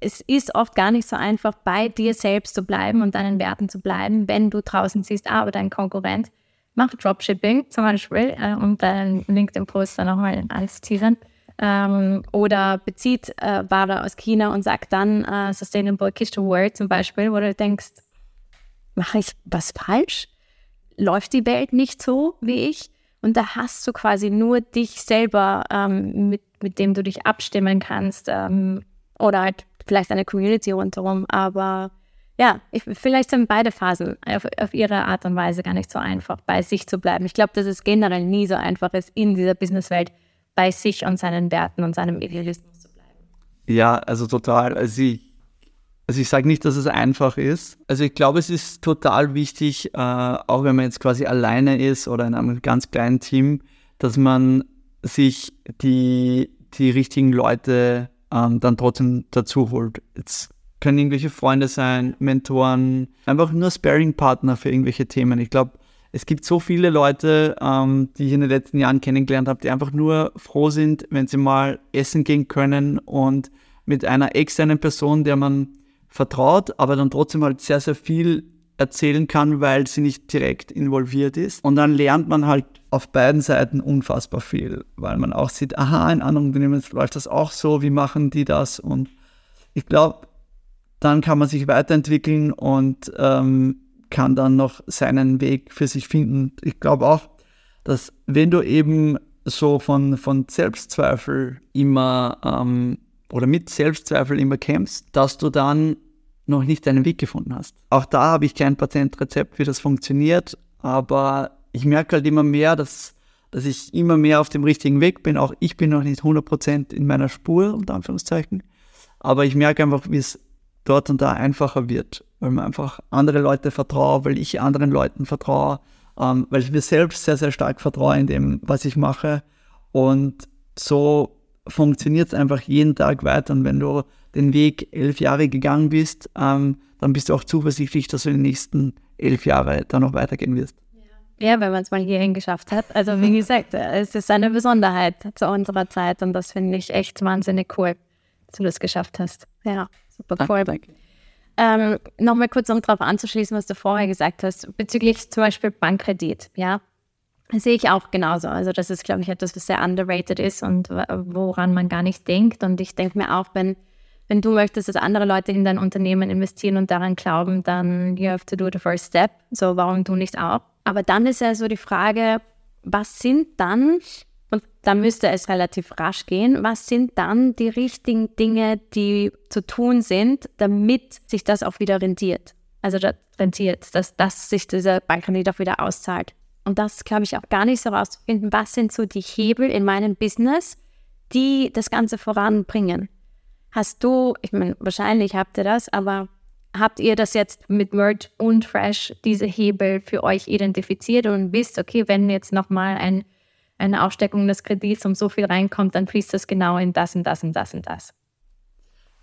Speaker 3: es ist oft gar nicht so einfach, bei dir selbst zu bleiben und deinen Werten zu bleiben, wenn du draußen siehst, ah, aber dein Konkurrent macht Dropshipping zum Beispiel, äh, um deinen LinkedIn-Post dann nochmal alles teasern. Ähm, oder bezieht äh, Ware aus China und sagt dann äh, Sustainable to World zum Beispiel, wo du denkst, mache ich was falsch? Läuft die Welt nicht so wie ich? Und da hast du quasi nur dich selber, ähm, mit, mit dem du dich abstimmen kannst. Ähm, oder halt vielleicht eine Community rundherum. Aber ja, ich, vielleicht sind beide Phasen auf, auf, ihre Art und Weise gar nicht so einfach, bei sich zu bleiben. Ich glaube, dass es generell nie so einfach ist, in dieser Businesswelt bei sich und seinen Werten und seinem Idealismus zu bleiben.
Speaker 2: Ja, also total. Also ich also ich sage nicht, dass es einfach ist. Also ich glaube, es ist total wichtig, äh, auch wenn man jetzt quasi alleine ist oder in einem ganz kleinen Team, dass man sich die, die richtigen Leute ähm, dann trotzdem dazu holt. Jetzt können irgendwelche Freunde sein, Mentoren, einfach nur Sparing-Partner für irgendwelche Themen. Ich glaube, es gibt so viele Leute, ähm, die ich in den letzten Jahren kennengelernt habe, die einfach nur froh sind, wenn sie mal essen gehen können und mit einer externen Person, der man vertraut, aber dann trotzdem halt sehr, sehr viel erzählen kann, weil sie nicht direkt involviert ist. Und dann lernt man halt auf beiden Seiten unfassbar viel, weil man auch sieht, aha, in anderen Unternehmen läuft das auch so, wie machen die das? Und ich glaube, dann kann man sich weiterentwickeln und ähm, kann dann noch seinen Weg für sich finden. Ich glaube auch, dass wenn du eben so von, von Selbstzweifel immer ähm, oder mit Selbstzweifel immer kämpfst, dass du dann noch nicht deinen Weg gefunden hast. Auch da habe ich kein Patentrezept, wie das funktioniert, aber ich merke halt immer mehr, dass, dass ich immer mehr auf dem richtigen Weg bin. Auch ich bin noch nicht 100% in meiner Spur, unter Anführungszeichen. Aber ich merke einfach, wie es dort und da einfacher wird, weil man einfach andere Leute vertraut, weil ich anderen Leuten vertraue, ähm, weil ich mir selbst sehr, sehr stark vertraue in dem, was ich mache. Und so funktioniert es einfach jeden Tag weiter. Und wenn du den Weg elf Jahre gegangen bist, ähm, dann bist du auch zuversichtlich, dass du in den nächsten elf Jahren da noch weitergehen wirst.
Speaker 3: Ja, wenn man es mal hierhin geschafft hat. Also wie gesagt, es ist eine Besonderheit zu unserer Zeit und das finde ich echt wahnsinnig cool, dass du das geschafft hast. Ja, super cool. Danke. Ähm, Nochmal kurz, um darauf anzuschließen, was du vorher gesagt hast, bezüglich zum Beispiel Bankkredit. Ja, sehe ich auch genauso. Also das ist, glaube ich, etwas, was sehr underrated ist und woran man gar nicht denkt. Und ich denke mir auch, wenn, wenn du möchtest, dass andere Leute in dein Unternehmen investieren und daran glauben, dann you have to do the first step. So, warum du nicht auch? Aber dann ist ja so die Frage, was sind dann, und da müsste es relativ rasch gehen, was sind dann die richtigen Dinge, die zu tun sind, damit sich das auch wieder rentiert? Also rentiert, dass, dass sich dieser Bankkredit auch wieder auszahlt. Und das glaube ich auch gar nicht so rauszufinden, was sind so die Hebel in meinem Business, die das Ganze voranbringen. Hast du, ich meine, wahrscheinlich habt ihr das, aber habt ihr das jetzt mit Merch und Fresh, diese Hebel für euch identifiziert und wisst, okay, wenn jetzt nochmal ein, eine Aussteckung des Kredits um so viel reinkommt, dann fließt das genau in das und das und das und das?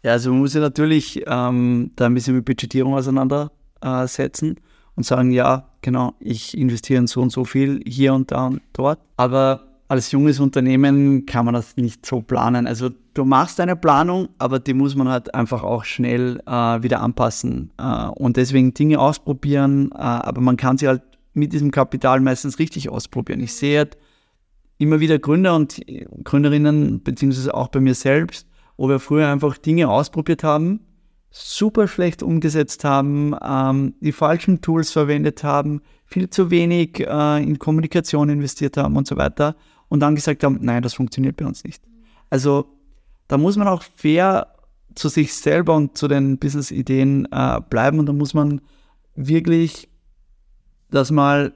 Speaker 2: Ja, also man muss ja natürlich ähm, da ein bisschen mit Budgetierung auseinandersetzen. Äh, und sagen, ja, genau, ich investiere in so und so viel hier und da und dort. Aber als junges Unternehmen kann man das nicht so planen. Also du machst eine Planung, aber die muss man halt einfach auch schnell äh, wieder anpassen. Äh, und deswegen Dinge ausprobieren, äh, aber man kann sie halt mit diesem Kapital meistens richtig ausprobieren. Ich sehe halt immer wieder Gründer und Gründerinnen, beziehungsweise auch bei mir selbst, wo wir früher einfach Dinge ausprobiert haben, super schlecht umgesetzt haben, ähm, die falschen Tools verwendet haben, viel zu wenig äh, in Kommunikation investiert haben und so weiter und dann gesagt haben, nein, das funktioniert bei uns nicht. Also da muss man auch fair zu sich selber und zu den Business-Ideen äh, bleiben und da muss man wirklich das mal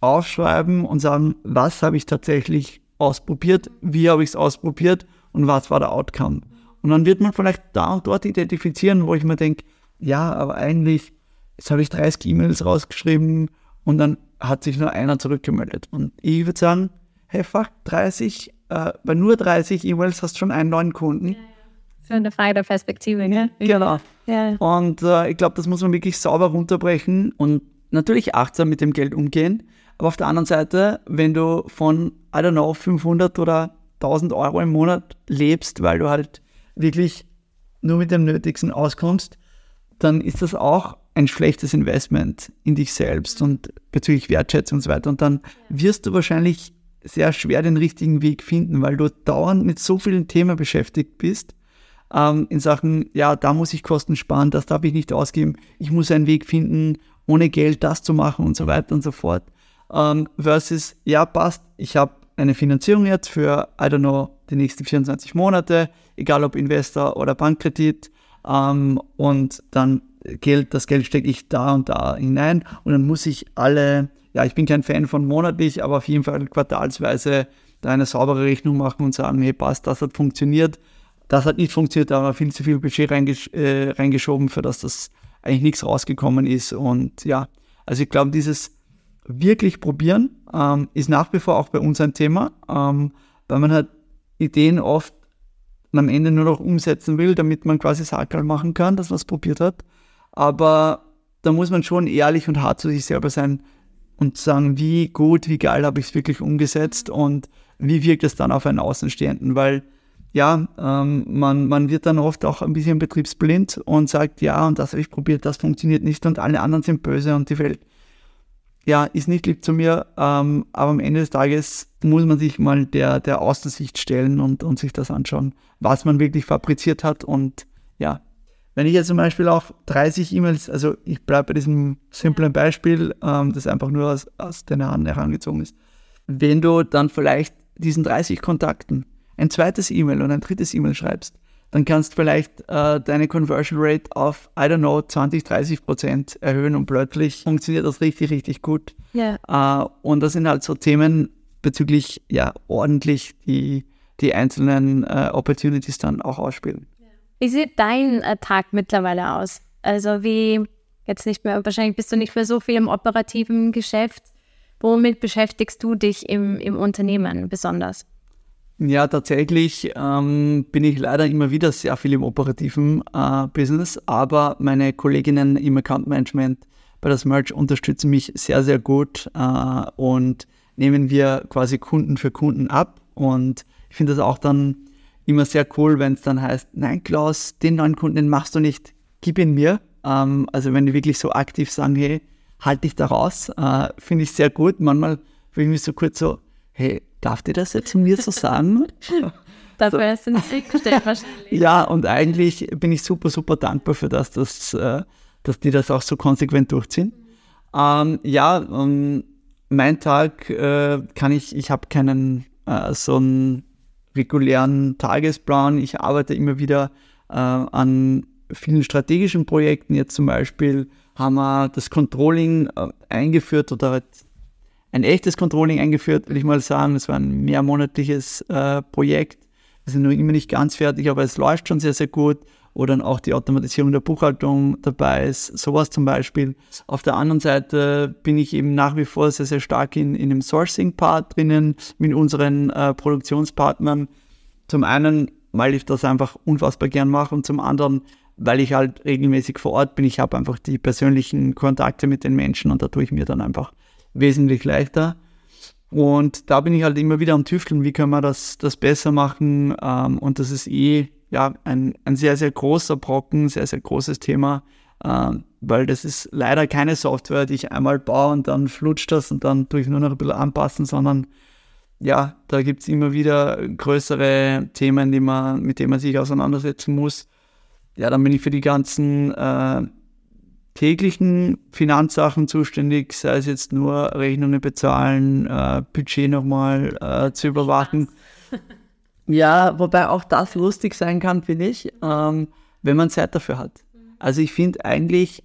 Speaker 2: aufschreiben und sagen, was habe ich tatsächlich ausprobiert, wie habe ich es ausprobiert und was war der Outcome. Und dann wird man vielleicht da und dort identifizieren, wo ich mir denke, ja, aber eigentlich, jetzt habe ich 30 E-Mails rausgeschrieben und dann hat sich nur einer zurückgemeldet. Und ich würde sagen, hey, fuck, 30, äh, bei nur 30 E-Mails hast du schon einen neuen Kunden.
Speaker 3: So eine Frage der Perspektive, ne?
Speaker 2: Genau. Ja. Und äh, ich glaube, das muss man wirklich sauber runterbrechen und natürlich achtsam mit dem Geld umgehen. Aber auf der anderen Seite, wenn du von, I don't know, 500 oder 1000 Euro im Monat lebst, weil du halt wirklich nur mit dem Nötigsten auskommst, dann ist das auch ein schlechtes Investment in dich selbst und bezüglich Wertschätzung und so weiter. Und dann wirst du wahrscheinlich sehr schwer den richtigen Weg finden, weil du dauernd mit so vielen Themen beschäftigt bist. Ähm, in Sachen, ja, da muss ich Kosten sparen, das darf ich nicht ausgeben. Ich muss einen Weg finden, ohne Geld das zu machen und so weiter und so fort. Ähm, versus, ja, passt, ich habe eine Finanzierung jetzt für, I don't know, die nächsten 24 Monate, egal ob Investor oder Bankkredit. Ähm, und dann Geld, das Geld stecke ich da und da hinein. Und dann muss ich alle, ja, ich bin kein Fan von monatlich, aber auf jeden Fall quartalsweise da eine saubere Rechnung machen und sagen, hey, passt, das hat funktioniert. Das hat nicht funktioniert, da haben wir viel zu viel Budget reingesch äh, reingeschoben, für das das eigentlich nichts rausgekommen ist. Und ja, also ich glaube, dieses wirklich probieren ähm, ist nach wie vor auch bei uns ein Thema, ähm, weil man halt Ideen oft am Ende nur noch umsetzen will, damit man quasi Sakral machen kann, dass man es probiert hat. Aber da muss man schon ehrlich und hart zu sich selber sein und sagen, wie gut, wie geil habe ich es wirklich umgesetzt und wie wirkt es dann auf einen Außenstehenden, weil ja, ähm, man, man wird dann oft auch ein bisschen betriebsblind und sagt, ja, und das habe ich probiert, das funktioniert nicht und alle anderen sind böse und die Welt ja, ist nicht lieb zu mir, ähm, aber am Ende des Tages muss man sich mal der, der Außensicht stellen und, und sich das anschauen, was man wirklich fabriziert hat. Und ja, wenn ich jetzt zum Beispiel auch 30 E-Mails, also ich bleibe bei diesem simplen Beispiel, ähm, das einfach nur aus, aus den Haaren herangezogen ist. Wenn du dann vielleicht diesen 30 Kontakten ein zweites E-Mail und ein drittes E-Mail schreibst, dann kannst du vielleicht äh, deine Conversion Rate auf, I don't know, 20, 30 Prozent erhöhen und plötzlich funktioniert das richtig, richtig gut.
Speaker 3: Ja.
Speaker 2: Äh, und das sind halt so Themen bezüglich, ja, ordentlich die, die einzelnen äh, Opportunities dann auch ausspielen.
Speaker 3: Wie sieht dein äh, Tag mittlerweile aus? Also wie, jetzt nicht mehr, wahrscheinlich bist du nicht mehr so viel im operativen Geschäft. Womit beschäftigst du dich im, im Unternehmen besonders?
Speaker 2: Ja, tatsächlich ähm, bin ich leider immer wieder sehr viel im operativen äh, Business, aber meine Kolleginnen im Account Management bei das Merch unterstützen mich sehr, sehr gut äh, und nehmen wir quasi Kunden für Kunden ab. Und ich finde das auch dann immer sehr cool, wenn es dann heißt, nein, Klaus, den neuen Kunden den machst du nicht, gib ihn mir. Ähm, also wenn die wirklich so aktiv sagen, hey, halt dich da raus, äh, finde ich sehr gut. Manchmal fühle ich mich so kurz so, hey, darf dir das jetzt mir so sagen?
Speaker 3: Dafür hast du nicht gestellt wahrscheinlich.
Speaker 2: Ja, und eigentlich bin ich super, super dankbar für das, dass, äh, dass die das auch so konsequent durchziehen. Ähm, ja, um, mein Tag äh, kann ich, ich habe keinen äh, so einen regulären Tagesplan. Ich arbeite immer wieder äh, an vielen strategischen Projekten. Jetzt zum Beispiel haben wir das Controlling äh, eingeführt oder ein echtes Controlling eingeführt, will ich mal sagen. Es war ein mehrmonatliches äh, Projekt. Wir sind noch immer nicht ganz fertig, aber es läuft schon sehr, sehr gut. Oder dann auch die Automatisierung der Buchhaltung dabei ist, sowas zum Beispiel. Auf der anderen Seite bin ich eben nach wie vor sehr, sehr stark in, in dem Sourcing-Part drinnen mit unseren äh, Produktionspartnern. Zum einen, weil ich das einfach unfassbar gern mache und zum anderen, weil ich halt regelmäßig vor Ort bin. Ich habe einfach die persönlichen Kontakte mit den Menschen und da tue ich mir dann einfach wesentlich leichter. Und da bin ich halt immer wieder am Tüfteln, wie können wir das, das besser machen. Ähm, und das ist eh ja, ein, ein sehr, sehr großer Brocken, sehr, sehr großes Thema, ähm, weil das ist leider keine Software, die ich einmal baue und dann flutscht das und dann tue ich nur noch ein bisschen anpassen, sondern ja, da gibt es immer wieder größere Themen, die man, mit denen man sich auseinandersetzen muss. Ja, dann bin ich für die ganzen äh, täglichen Finanzsachen zuständig, sei es jetzt nur Rechnungen bezahlen, äh, Budget nochmal äh, zu überwachen. ja, wobei auch das lustig sein kann, finde ich, ähm, wenn man Zeit dafür hat. Also ich finde eigentlich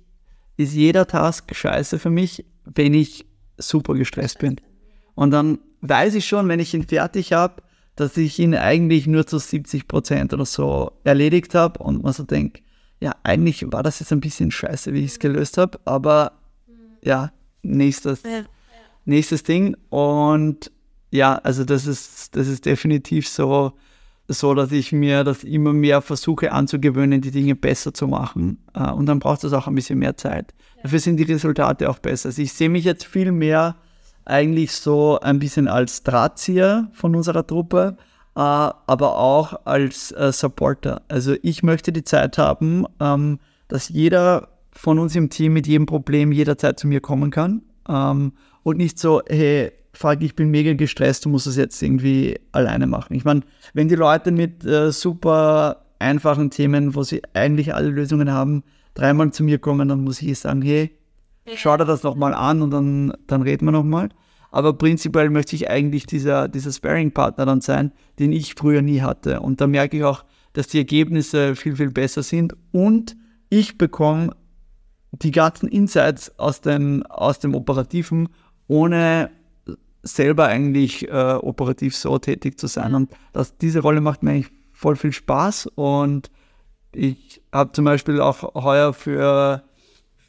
Speaker 2: ist jeder Task scheiße für mich, wenn ich super gestresst bin. Und dann weiß ich schon, wenn ich ihn fertig habe, dass ich ihn eigentlich nur zu 70 Prozent oder so erledigt habe und man so denkt, ja, eigentlich war das jetzt ein bisschen scheiße, wie ich es gelöst habe, aber ja, nächstes, nächstes Ding. Und ja, also das ist, das ist definitiv so, so, dass ich mir das immer mehr versuche anzugewöhnen, die Dinge besser zu machen. Äh, und dann braucht es auch ein bisschen mehr Zeit. Dafür sind die Resultate auch besser. Also ich sehe mich jetzt viel mehr eigentlich so ein bisschen als Drahtzieher von unserer Truppe, aber auch als äh, Supporter. Also ich möchte die Zeit haben, ähm, dass jeder von uns im Team mit jedem Problem jederzeit zu mir kommen kann ähm, und nicht so, hey, fuck, ich bin mega gestresst, du musst es jetzt irgendwie alleine machen. Ich meine, wenn die Leute mit äh, super einfachen Themen, wo sie eigentlich alle Lösungen haben, dreimal zu mir kommen, dann muss ich sagen, hey, schau dir das nochmal an und dann, dann reden wir nochmal. Aber prinzipiell möchte ich eigentlich dieser, dieser Sparing-Partner dann sein, den ich früher nie hatte. Und da merke ich auch, dass die Ergebnisse viel, viel besser sind und ich bekomme die ganzen Insights aus dem, aus dem Operativen, ohne selber eigentlich äh, operativ so tätig zu sein. Und das, diese Rolle macht mir eigentlich voll viel Spaß und ich habe zum Beispiel auch heuer für,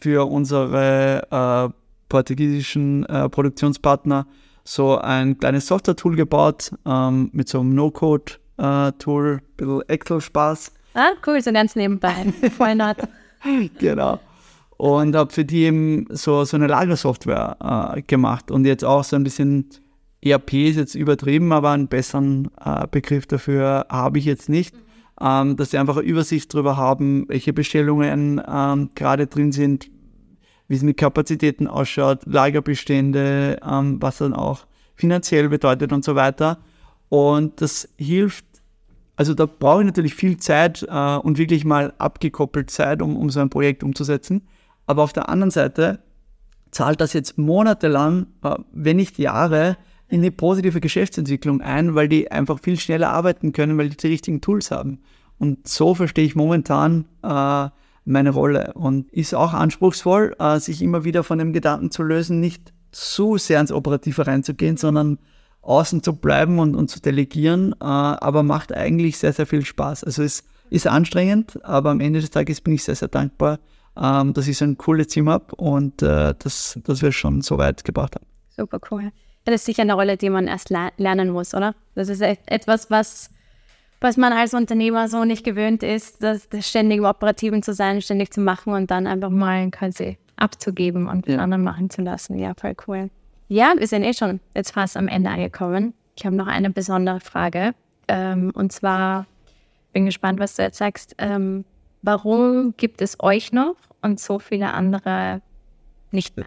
Speaker 2: für unsere äh, portugiesischen äh, Produktionspartner so ein kleines Software-Tool gebaut ähm, mit so einem No-Code-Tool, äh, bisschen Excel-Spaß.
Speaker 3: Ah, cool, so ganz nebenbei. Why not?
Speaker 2: genau. Und habe für die eben so, so eine Lagersoftware äh, gemacht und jetzt auch so ein bisschen ERP ist jetzt übertrieben, aber einen besseren äh, Begriff dafür habe ich jetzt nicht. Mhm. Ähm, dass sie einfach eine Übersicht darüber haben, welche Bestellungen ähm, gerade drin sind, wie es mit Kapazitäten ausschaut, Lagerbestände, ähm, was dann auch finanziell bedeutet und so weiter. Und das hilft, also da brauche ich natürlich viel Zeit äh, und wirklich mal abgekoppelt Zeit, um, um so ein Projekt umzusetzen. Aber auf der anderen Seite zahlt das jetzt monatelang, äh, wenn nicht Jahre, in eine positive Geschäftsentwicklung ein, weil die einfach viel schneller arbeiten können, weil die die richtigen Tools haben. Und so verstehe ich momentan äh, meine Rolle und ist auch anspruchsvoll, äh, sich immer wieder von dem Gedanken zu lösen, nicht zu sehr ins Operative reinzugehen, sondern außen zu bleiben und, und zu delegieren, äh, aber macht eigentlich sehr, sehr viel Spaß. Also es ist anstrengend, aber am Ende des Tages bin ich sehr, sehr dankbar, ähm, dass ich so ein cooles Team habe und äh, dass, dass wir schon so weit gebracht haben.
Speaker 3: Super cool. Das ist sicher eine Rolle, die man erst lernen muss, oder? Das ist etwas, was, was man als Unternehmer so nicht gewöhnt ist, das, das ständig im Operativen zu sein, ständig zu machen und dann einfach mal quasi abzugeben und ja. anderen machen zu lassen. Ja, voll cool. Ja, wir sind eh schon jetzt fast am Ende angekommen. Ich habe noch eine besondere Frage. Ähm, und zwar bin gespannt, was du jetzt sagst. Ähm, warum gibt es euch noch und so viele andere nicht mehr?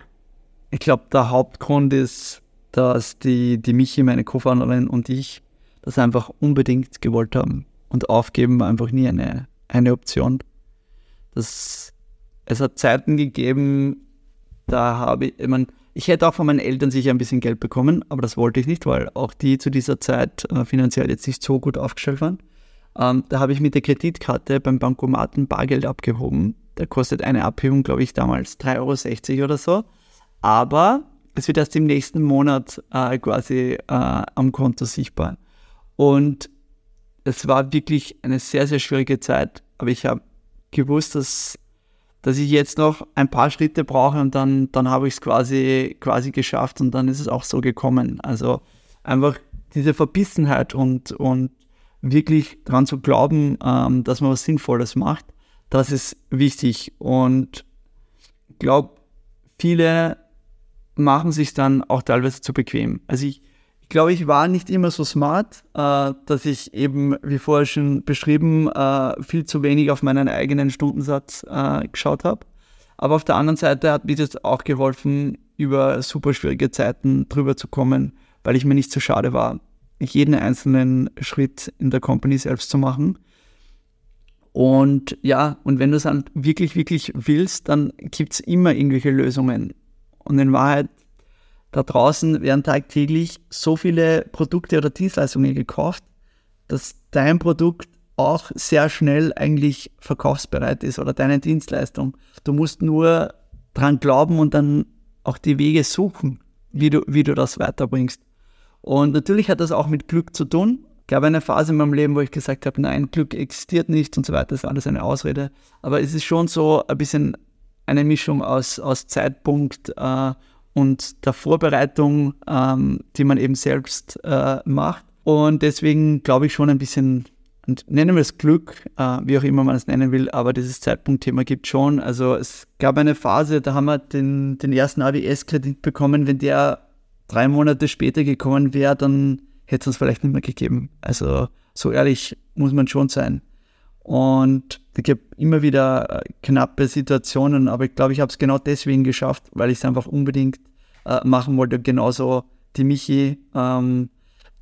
Speaker 2: Ich glaube, der Hauptgrund ist, dass die, die Michi, meine Co-Founderin und ich das einfach unbedingt gewollt haben. Und aufgeben war einfach nie eine, eine Option. Das, es hat Zeiten gegeben, da habe ich, ich, mein, ich hätte auch von meinen Eltern sicher ein bisschen Geld bekommen, aber das wollte ich nicht, weil auch die zu dieser Zeit äh, finanziell jetzt nicht so gut aufgestellt waren. Ähm, da habe ich mit der Kreditkarte beim Bankomaten Bargeld abgehoben. Der kostet eine Abhebung, glaube ich, damals 3,60 Euro oder so. Aber es wird erst im nächsten Monat äh, quasi äh, am Konto sichtbar. Und es war wirklich eine sehr, sehr schwierige Zeit. Aber ich habe gewusst, dass, dass ich jetzt noch ein paar Schritte brauche und dann, dann habe ich es quasi, quasi geschafft und dann ist es auch so gekommen. Also einfach diese Verbissenheit und, und wirklich daran zu glauben, ähm, dass man was Sinnvolles macht, das ist wichtig. Und ich glaube, viele machen sich dann auch teilweise zu bequem. Also ich, glaube, ich war nicht immer so smart, äh, dass ich eben, wie vorher schon beschrieben, äh, viel zu wenig auf meinen eigenen Stundensatz äh, geschaut habe. Aber auf der anderen Seite hat mir das auch geholfen, über super schwierige Zeiten drüber zu kommen, weil ich mir nicht so schade war, jeden einzelnen Schritt in der Company selbst zu machen. Und ja, und wenn du es wirklich, wirklich willst, dann gibt es immer irgendwelche Lösungen. Und in Wahrheit, da draußen werden tagtäglich so viele Produkte oder Dienstleistungen gekauft, dass dein Produkt auch sehr schnell eigentlich verkaufsbereit ist oder deine Dienstleistung. Du musst nur dran glauben und dann auch die Wege suchen, wie du, wie du das weiterbringst. Und natürlich hat das auch mit Glück zu tun. Es gab eine Phase in meinem Leben, wo ich gesagt habe, nein, Glück existiert nicht und so weiter, das ist alles eine Ausrede. Aber es ist schon so ein bisschen eine Mischung aus, aus Zeitpunkt äh, und der Vorbereitung, ähm, die man eben selbst äh, macht. Und deswegen glaube ich schon ein bisschen, nennen wir es Glück, äh, wie auch immer man es nennen will, aber dieses Zeitpunktthema gibt schon. Also es gab eine Phase, da haben wir den, den ersten AWS-Kredit bekommen. Wenn der drei Monate später gekommen wäre, dann hätte es uns vielleicht nicht mehr gegeben. Also so ehrlich muss man schon sein. Und es gibt immer wieder äh, knappe Situationen, aber ich glaube, ich habe es genau deswegen geschafft, weil ich es einfach unbedingt äh, machen wollte. Genauso die Michi, ähm,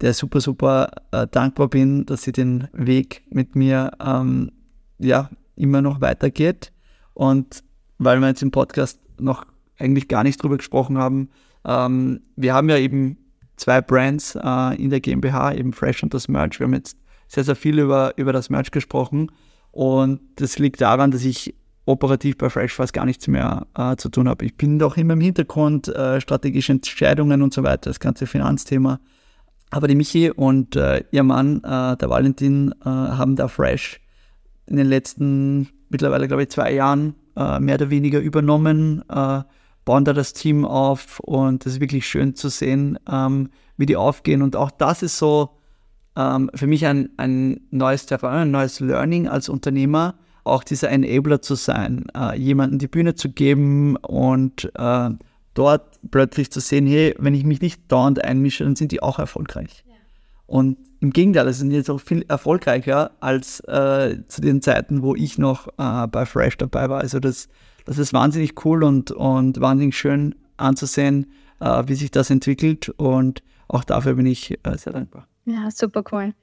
Speaker 2: der super, super äh, dankbar bin, dass sie den Weg mit mir ähm, ja, immer noch weitergeht. Und weil wir jetzt im Podcast noch eigentlich gar nicht drüber gesprochen haben, ähm, wir haben ja eben zwei Brands äh, in der GmbH, eben Fresh und das Merch. Wir haben jetzt sehr, sehr viel über, über das Merch gesprochen. Und das liegt daran, dass ich operativ bei Fresh fast gar nichts mehr äh, zu tun habe. Ich bin doch immer im Hintergrund, äh, strategische Entscheidungen und so weiter, das ganze Finanzthema. Aber die Michi und äh, ihr Mann, äh, der Valentin, äh, haben da Fresh in den letzten mittlerweile, glaube ich, zwei Jahren äh, mehr oder weniger übernommen, bauen da das Team auf und es ist wirklich schön zu sehen, ähm, wie die aufgehen. Und auch das ist so ähm, für mich ein, ein neues ein neues Learning als Unternehmer, auch dieser Enabler zu sein, äh, jemanden die Bühne zu geben und äh, dort plötzlich zu sehen, hey, wenn ich mich nicht dauernd einmische, dann sind die auch erfolgreich. Ja. Und im Gegenteil, sie sind jetzt auch viel erfolgreicher als äh, zu den Zeiten, wo ich noch äh, bei Fresh dabei war. Also das, das ist wahnsinnig cool und, und wahnsinnig schön anzusehen, äh, wie sich das entwickelt. Und auch dafür bin ich äh, sehr dankbar.
Speaker 3: Ja, super cool.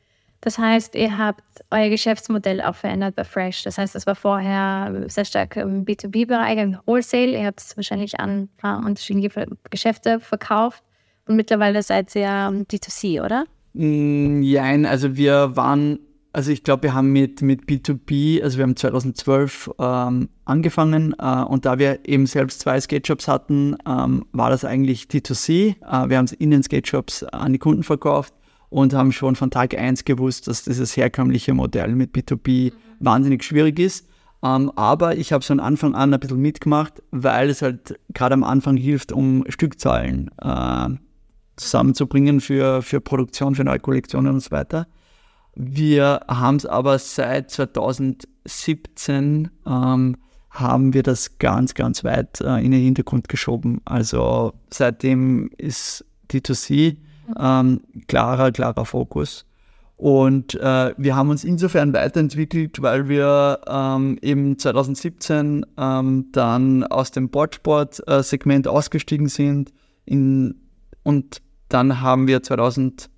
Speaker 3: Das heißt, ihr habt euer Geschäftsmodell auch verändert bei Fresh. Das heißt, es war vorher sehr stark im B2B-Bereich, im Wholesale. Ihr habt es wahrscheinlich an paar unterschiedliche Geschäfte verkauft. Und mittlerweile seid ihr D2C, oder?
Speaker 2: Nein, mm, also wir waren, also ich glaube, wir haben mit, mit B2B, also wir haben 2012 ähm, angefangen äh, und da wir eben selbst zwei Skate-Shops hatten, ähm, war das eigentlich D2C. Äh, wir haben es in den Skate-Shops an die Kunden verkauft und haben schon von Tag 1 gewusst, dass dieses herkömmliche Modell mit B2B mhm. wahnsinnig schwierig ist. Ähm, aber ich habe es von Anfang an ein bisschen mitgemacht, weil es halt gerade am Anfang hilft, um Stückzahlen äh, zusammenzubringen für, für Produktion, für neue Kollektionen und so weiter. Wir haben es aber seit 2017 ähm, haben wir das ganz, ganz weit äh, in den Hintergrund geschoben. Also seitdem ist D2C ähm, klarer, klarer Fokus. Und äh, wir haben uns insofern weiterentwickelt, weil wir ähm, eben 2017 ähm, dann aus dem Boardsport-Segment ausgestiegen sind. In, und dann haben wir 2018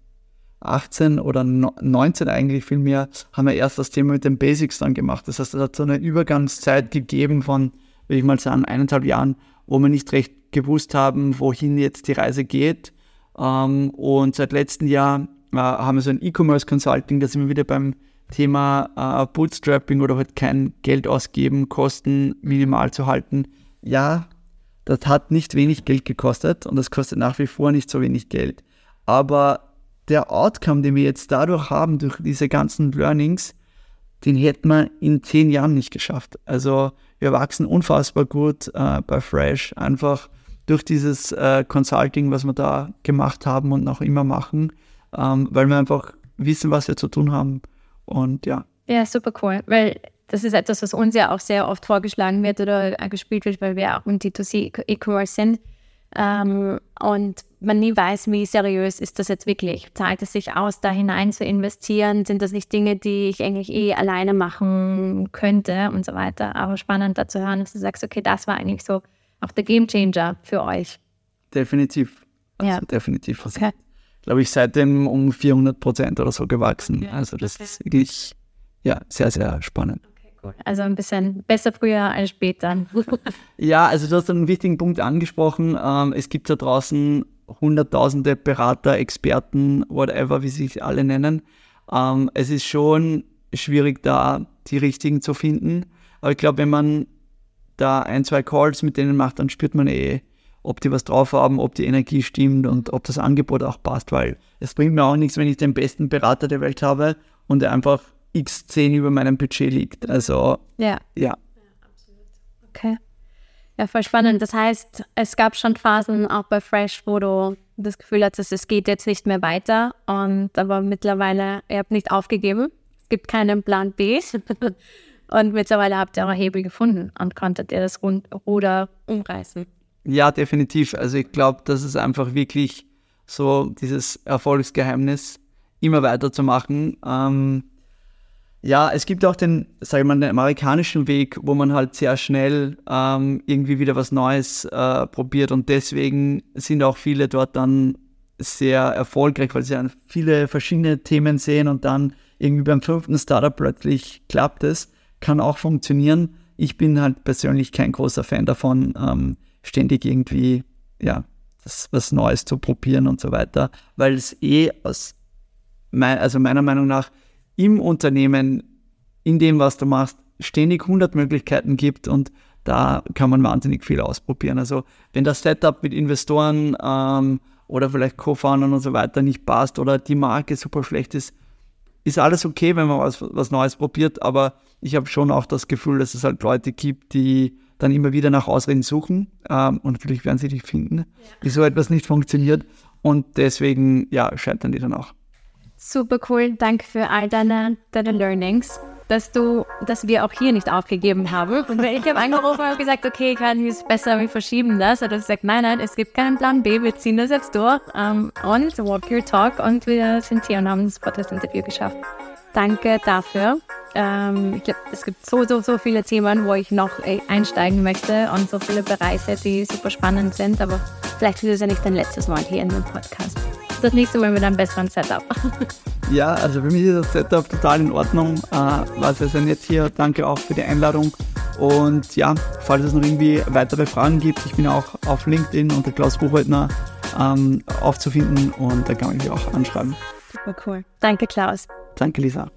Speaker 2: oder 19 eigentlich vielmehr, haben wir erst das Thema mit den Basics dann gemacht. Das heißt, es hat so eine Übergangszeit gegeben von, will ich mal sagen, eineinhalb Jahren, wo wir nicht recht gewusst haben, wohin jetzt die Reise geht. Ähm, und seit letztem Jahr äh, haben wir so ein E-Commerce Consulting, da sind wir wieder beim Thema äh, Bootstrapping oder halt kein Geld ausgeben, Kosten minimal zu halten. Ja, das hat nicht wenig Geld gekostet und das kostet nach wie vor nicht so wenig Geld. Aber der Outcome, den wir jetzt dadurch haben, durch diese ganzen Learnings, den hätten wir in zehn Jahren nicht geschafft. Also wir wachsen unfassbar gut äh, bei Fresh, einfach durch dieses äh, Consulting, was wir da gemacht haben und noch immer machen, ähm, weil wir einfach wissen, was wir zu tun haben. Und ja.
Speaker 3: Ja, super cool, weil das ist etwas, was uns ja auch sehr oft vorgeschlagen wird oder gespielt wird, weil wir auch im D2C E-Commerce sind. Ähm, und man nie weiß, wie seriös ist das jetzt wirklich. Zahlt es sich aus, da hinein zu investieren? Sind das nicht Dinge, die ich eigentlich eh alleine machen könnte und so weiter? Aber spannend da zu hören, dass du sagst, okay, das war eigentlich so auch der Gamechanger für euch.
Speaker 2: Definitiv. Also ja. definitiv. Also, okay. Glaube ich, seitdem um 400 Prozent oder so gewachsen. Ja. Also das okay. ist wirklich ja, sehr, sehr spannend.
Speaker 3: Also ein bisschen besser früher als später.
Speaker 2: ja, also du hast einen wichtigen Punkt angesprochen. Ähm, es gibt da draußen hunderttausende Berater, Experten, whatever, wie sie sich alle nennen. Ähm, es ist schon schwierig, da die richtigen zu finden. Aber ich glaube, wenn man da ein, zwei Calls mit denen macht, dann spürt man eh, ob die was drauf haben, ob die Energie stimmt und ob das Angebot auch passt, weil es bringt mir auch nichts, wenn ich den besten Berater der Welt habe und er einfach x10 über meinem Budget liegt. Also,
Speaker 3: ja.
Speaker 2: Ja.
Speaker 3: Okay. Ja, voll spannend. Das heißt, es gab schon Phasen auch bei Fresh, wo du das Gefühl hattest, es geht jetzt nicht mehr weiter. Und aber mittlerweile, ihr habt nicht aufgegeben. Es gibt keinen Plan B. Und mittlerweile habt ihr eure Hebel gefunden und konntet ihr das Ruder umreißen.
Speaker 2: Ja, definitiv. Also ich glaube, dass es einfach wirklich so dieses Erfolgsgeheimnis, immer weiterzumachen. Ähm, ja, es gibt auch den, sage ich mal, den amerikanischen Weg, wo man halt sehr schnell ähm, irgendwie wieder was Neues äh, probiert und deswegen sind auch viele dort dann sehr erfolgreich, weil sie dann viele verschiedene Themen sehen und dann irgendwie beim fünften Startup plötzlich klappt es. Kann auch funktionieren. Ich bin halt persönlich kein großer Fan davon, ähm, ständig irgendwie, ja, das, was Neues zu probieren und so weiter, weil es eh aus, mein, also meiner Meinung nach im Unternehmen, in dem, was du machst, ständig 100 Möglichkeiten gibt und da kann man wahnsinnig viel ausprobieren. Also wenn das Setup mit Investoren ähm, oder vielleicht Co-Foundern und so weiter nicht passt oder die Marke super schlecht ist, ist alles okay, wenn man was, was Neues probiert, aber ich habe schon auch das Gefühl, dass es halt Leute gibt, die dann immer wieder nach Ausreden suchen ähm, und natürlich werden sie dich finden, ja. wieso etwas nicht funktioniert und deswegen ja, scheitern die dann auch.
Speaker 3: Super cool. Danke für all deine, deine Learnings, dass du, dass wir auch hier nicht aufgegeben haben. Und ich habe angerufen und gesagt, okay, kann es besser, wir verschieben das. Und er sagt, nein, nein, es gibt keinen Plan B, wir ziehen das jetzt durch. Um, und walk your talk und wir sind hier und haben das Podcast-Interview geschafft. Danke dafür. Ähm, ich glaube, es gibt so, so, so viele Themen, wo ich noch äh, einsteigen möchte und so viele Bereiche, die super spannend sind. Aber vielleicht ist es ja nicht dein letztes Mal hier in dem Podcast das nächste Mal mit einem besseren Setup.
Speaker 2: Ja, also für mich ist das Setup total in Ordnung. Äh, war sehr, sehr nett hier. Danke auch für die Einladung. Und ja, falls es noch irgendwie weitere Fragen gibt, ich bin auch auf LinkedIn unter Klaus Buchholtner ähm, aufzufinden und da kann man mich auch anschreiben.
Speaker 3: Super cool. Danke, Klaus.
Speaker 2: Danke, Lisa.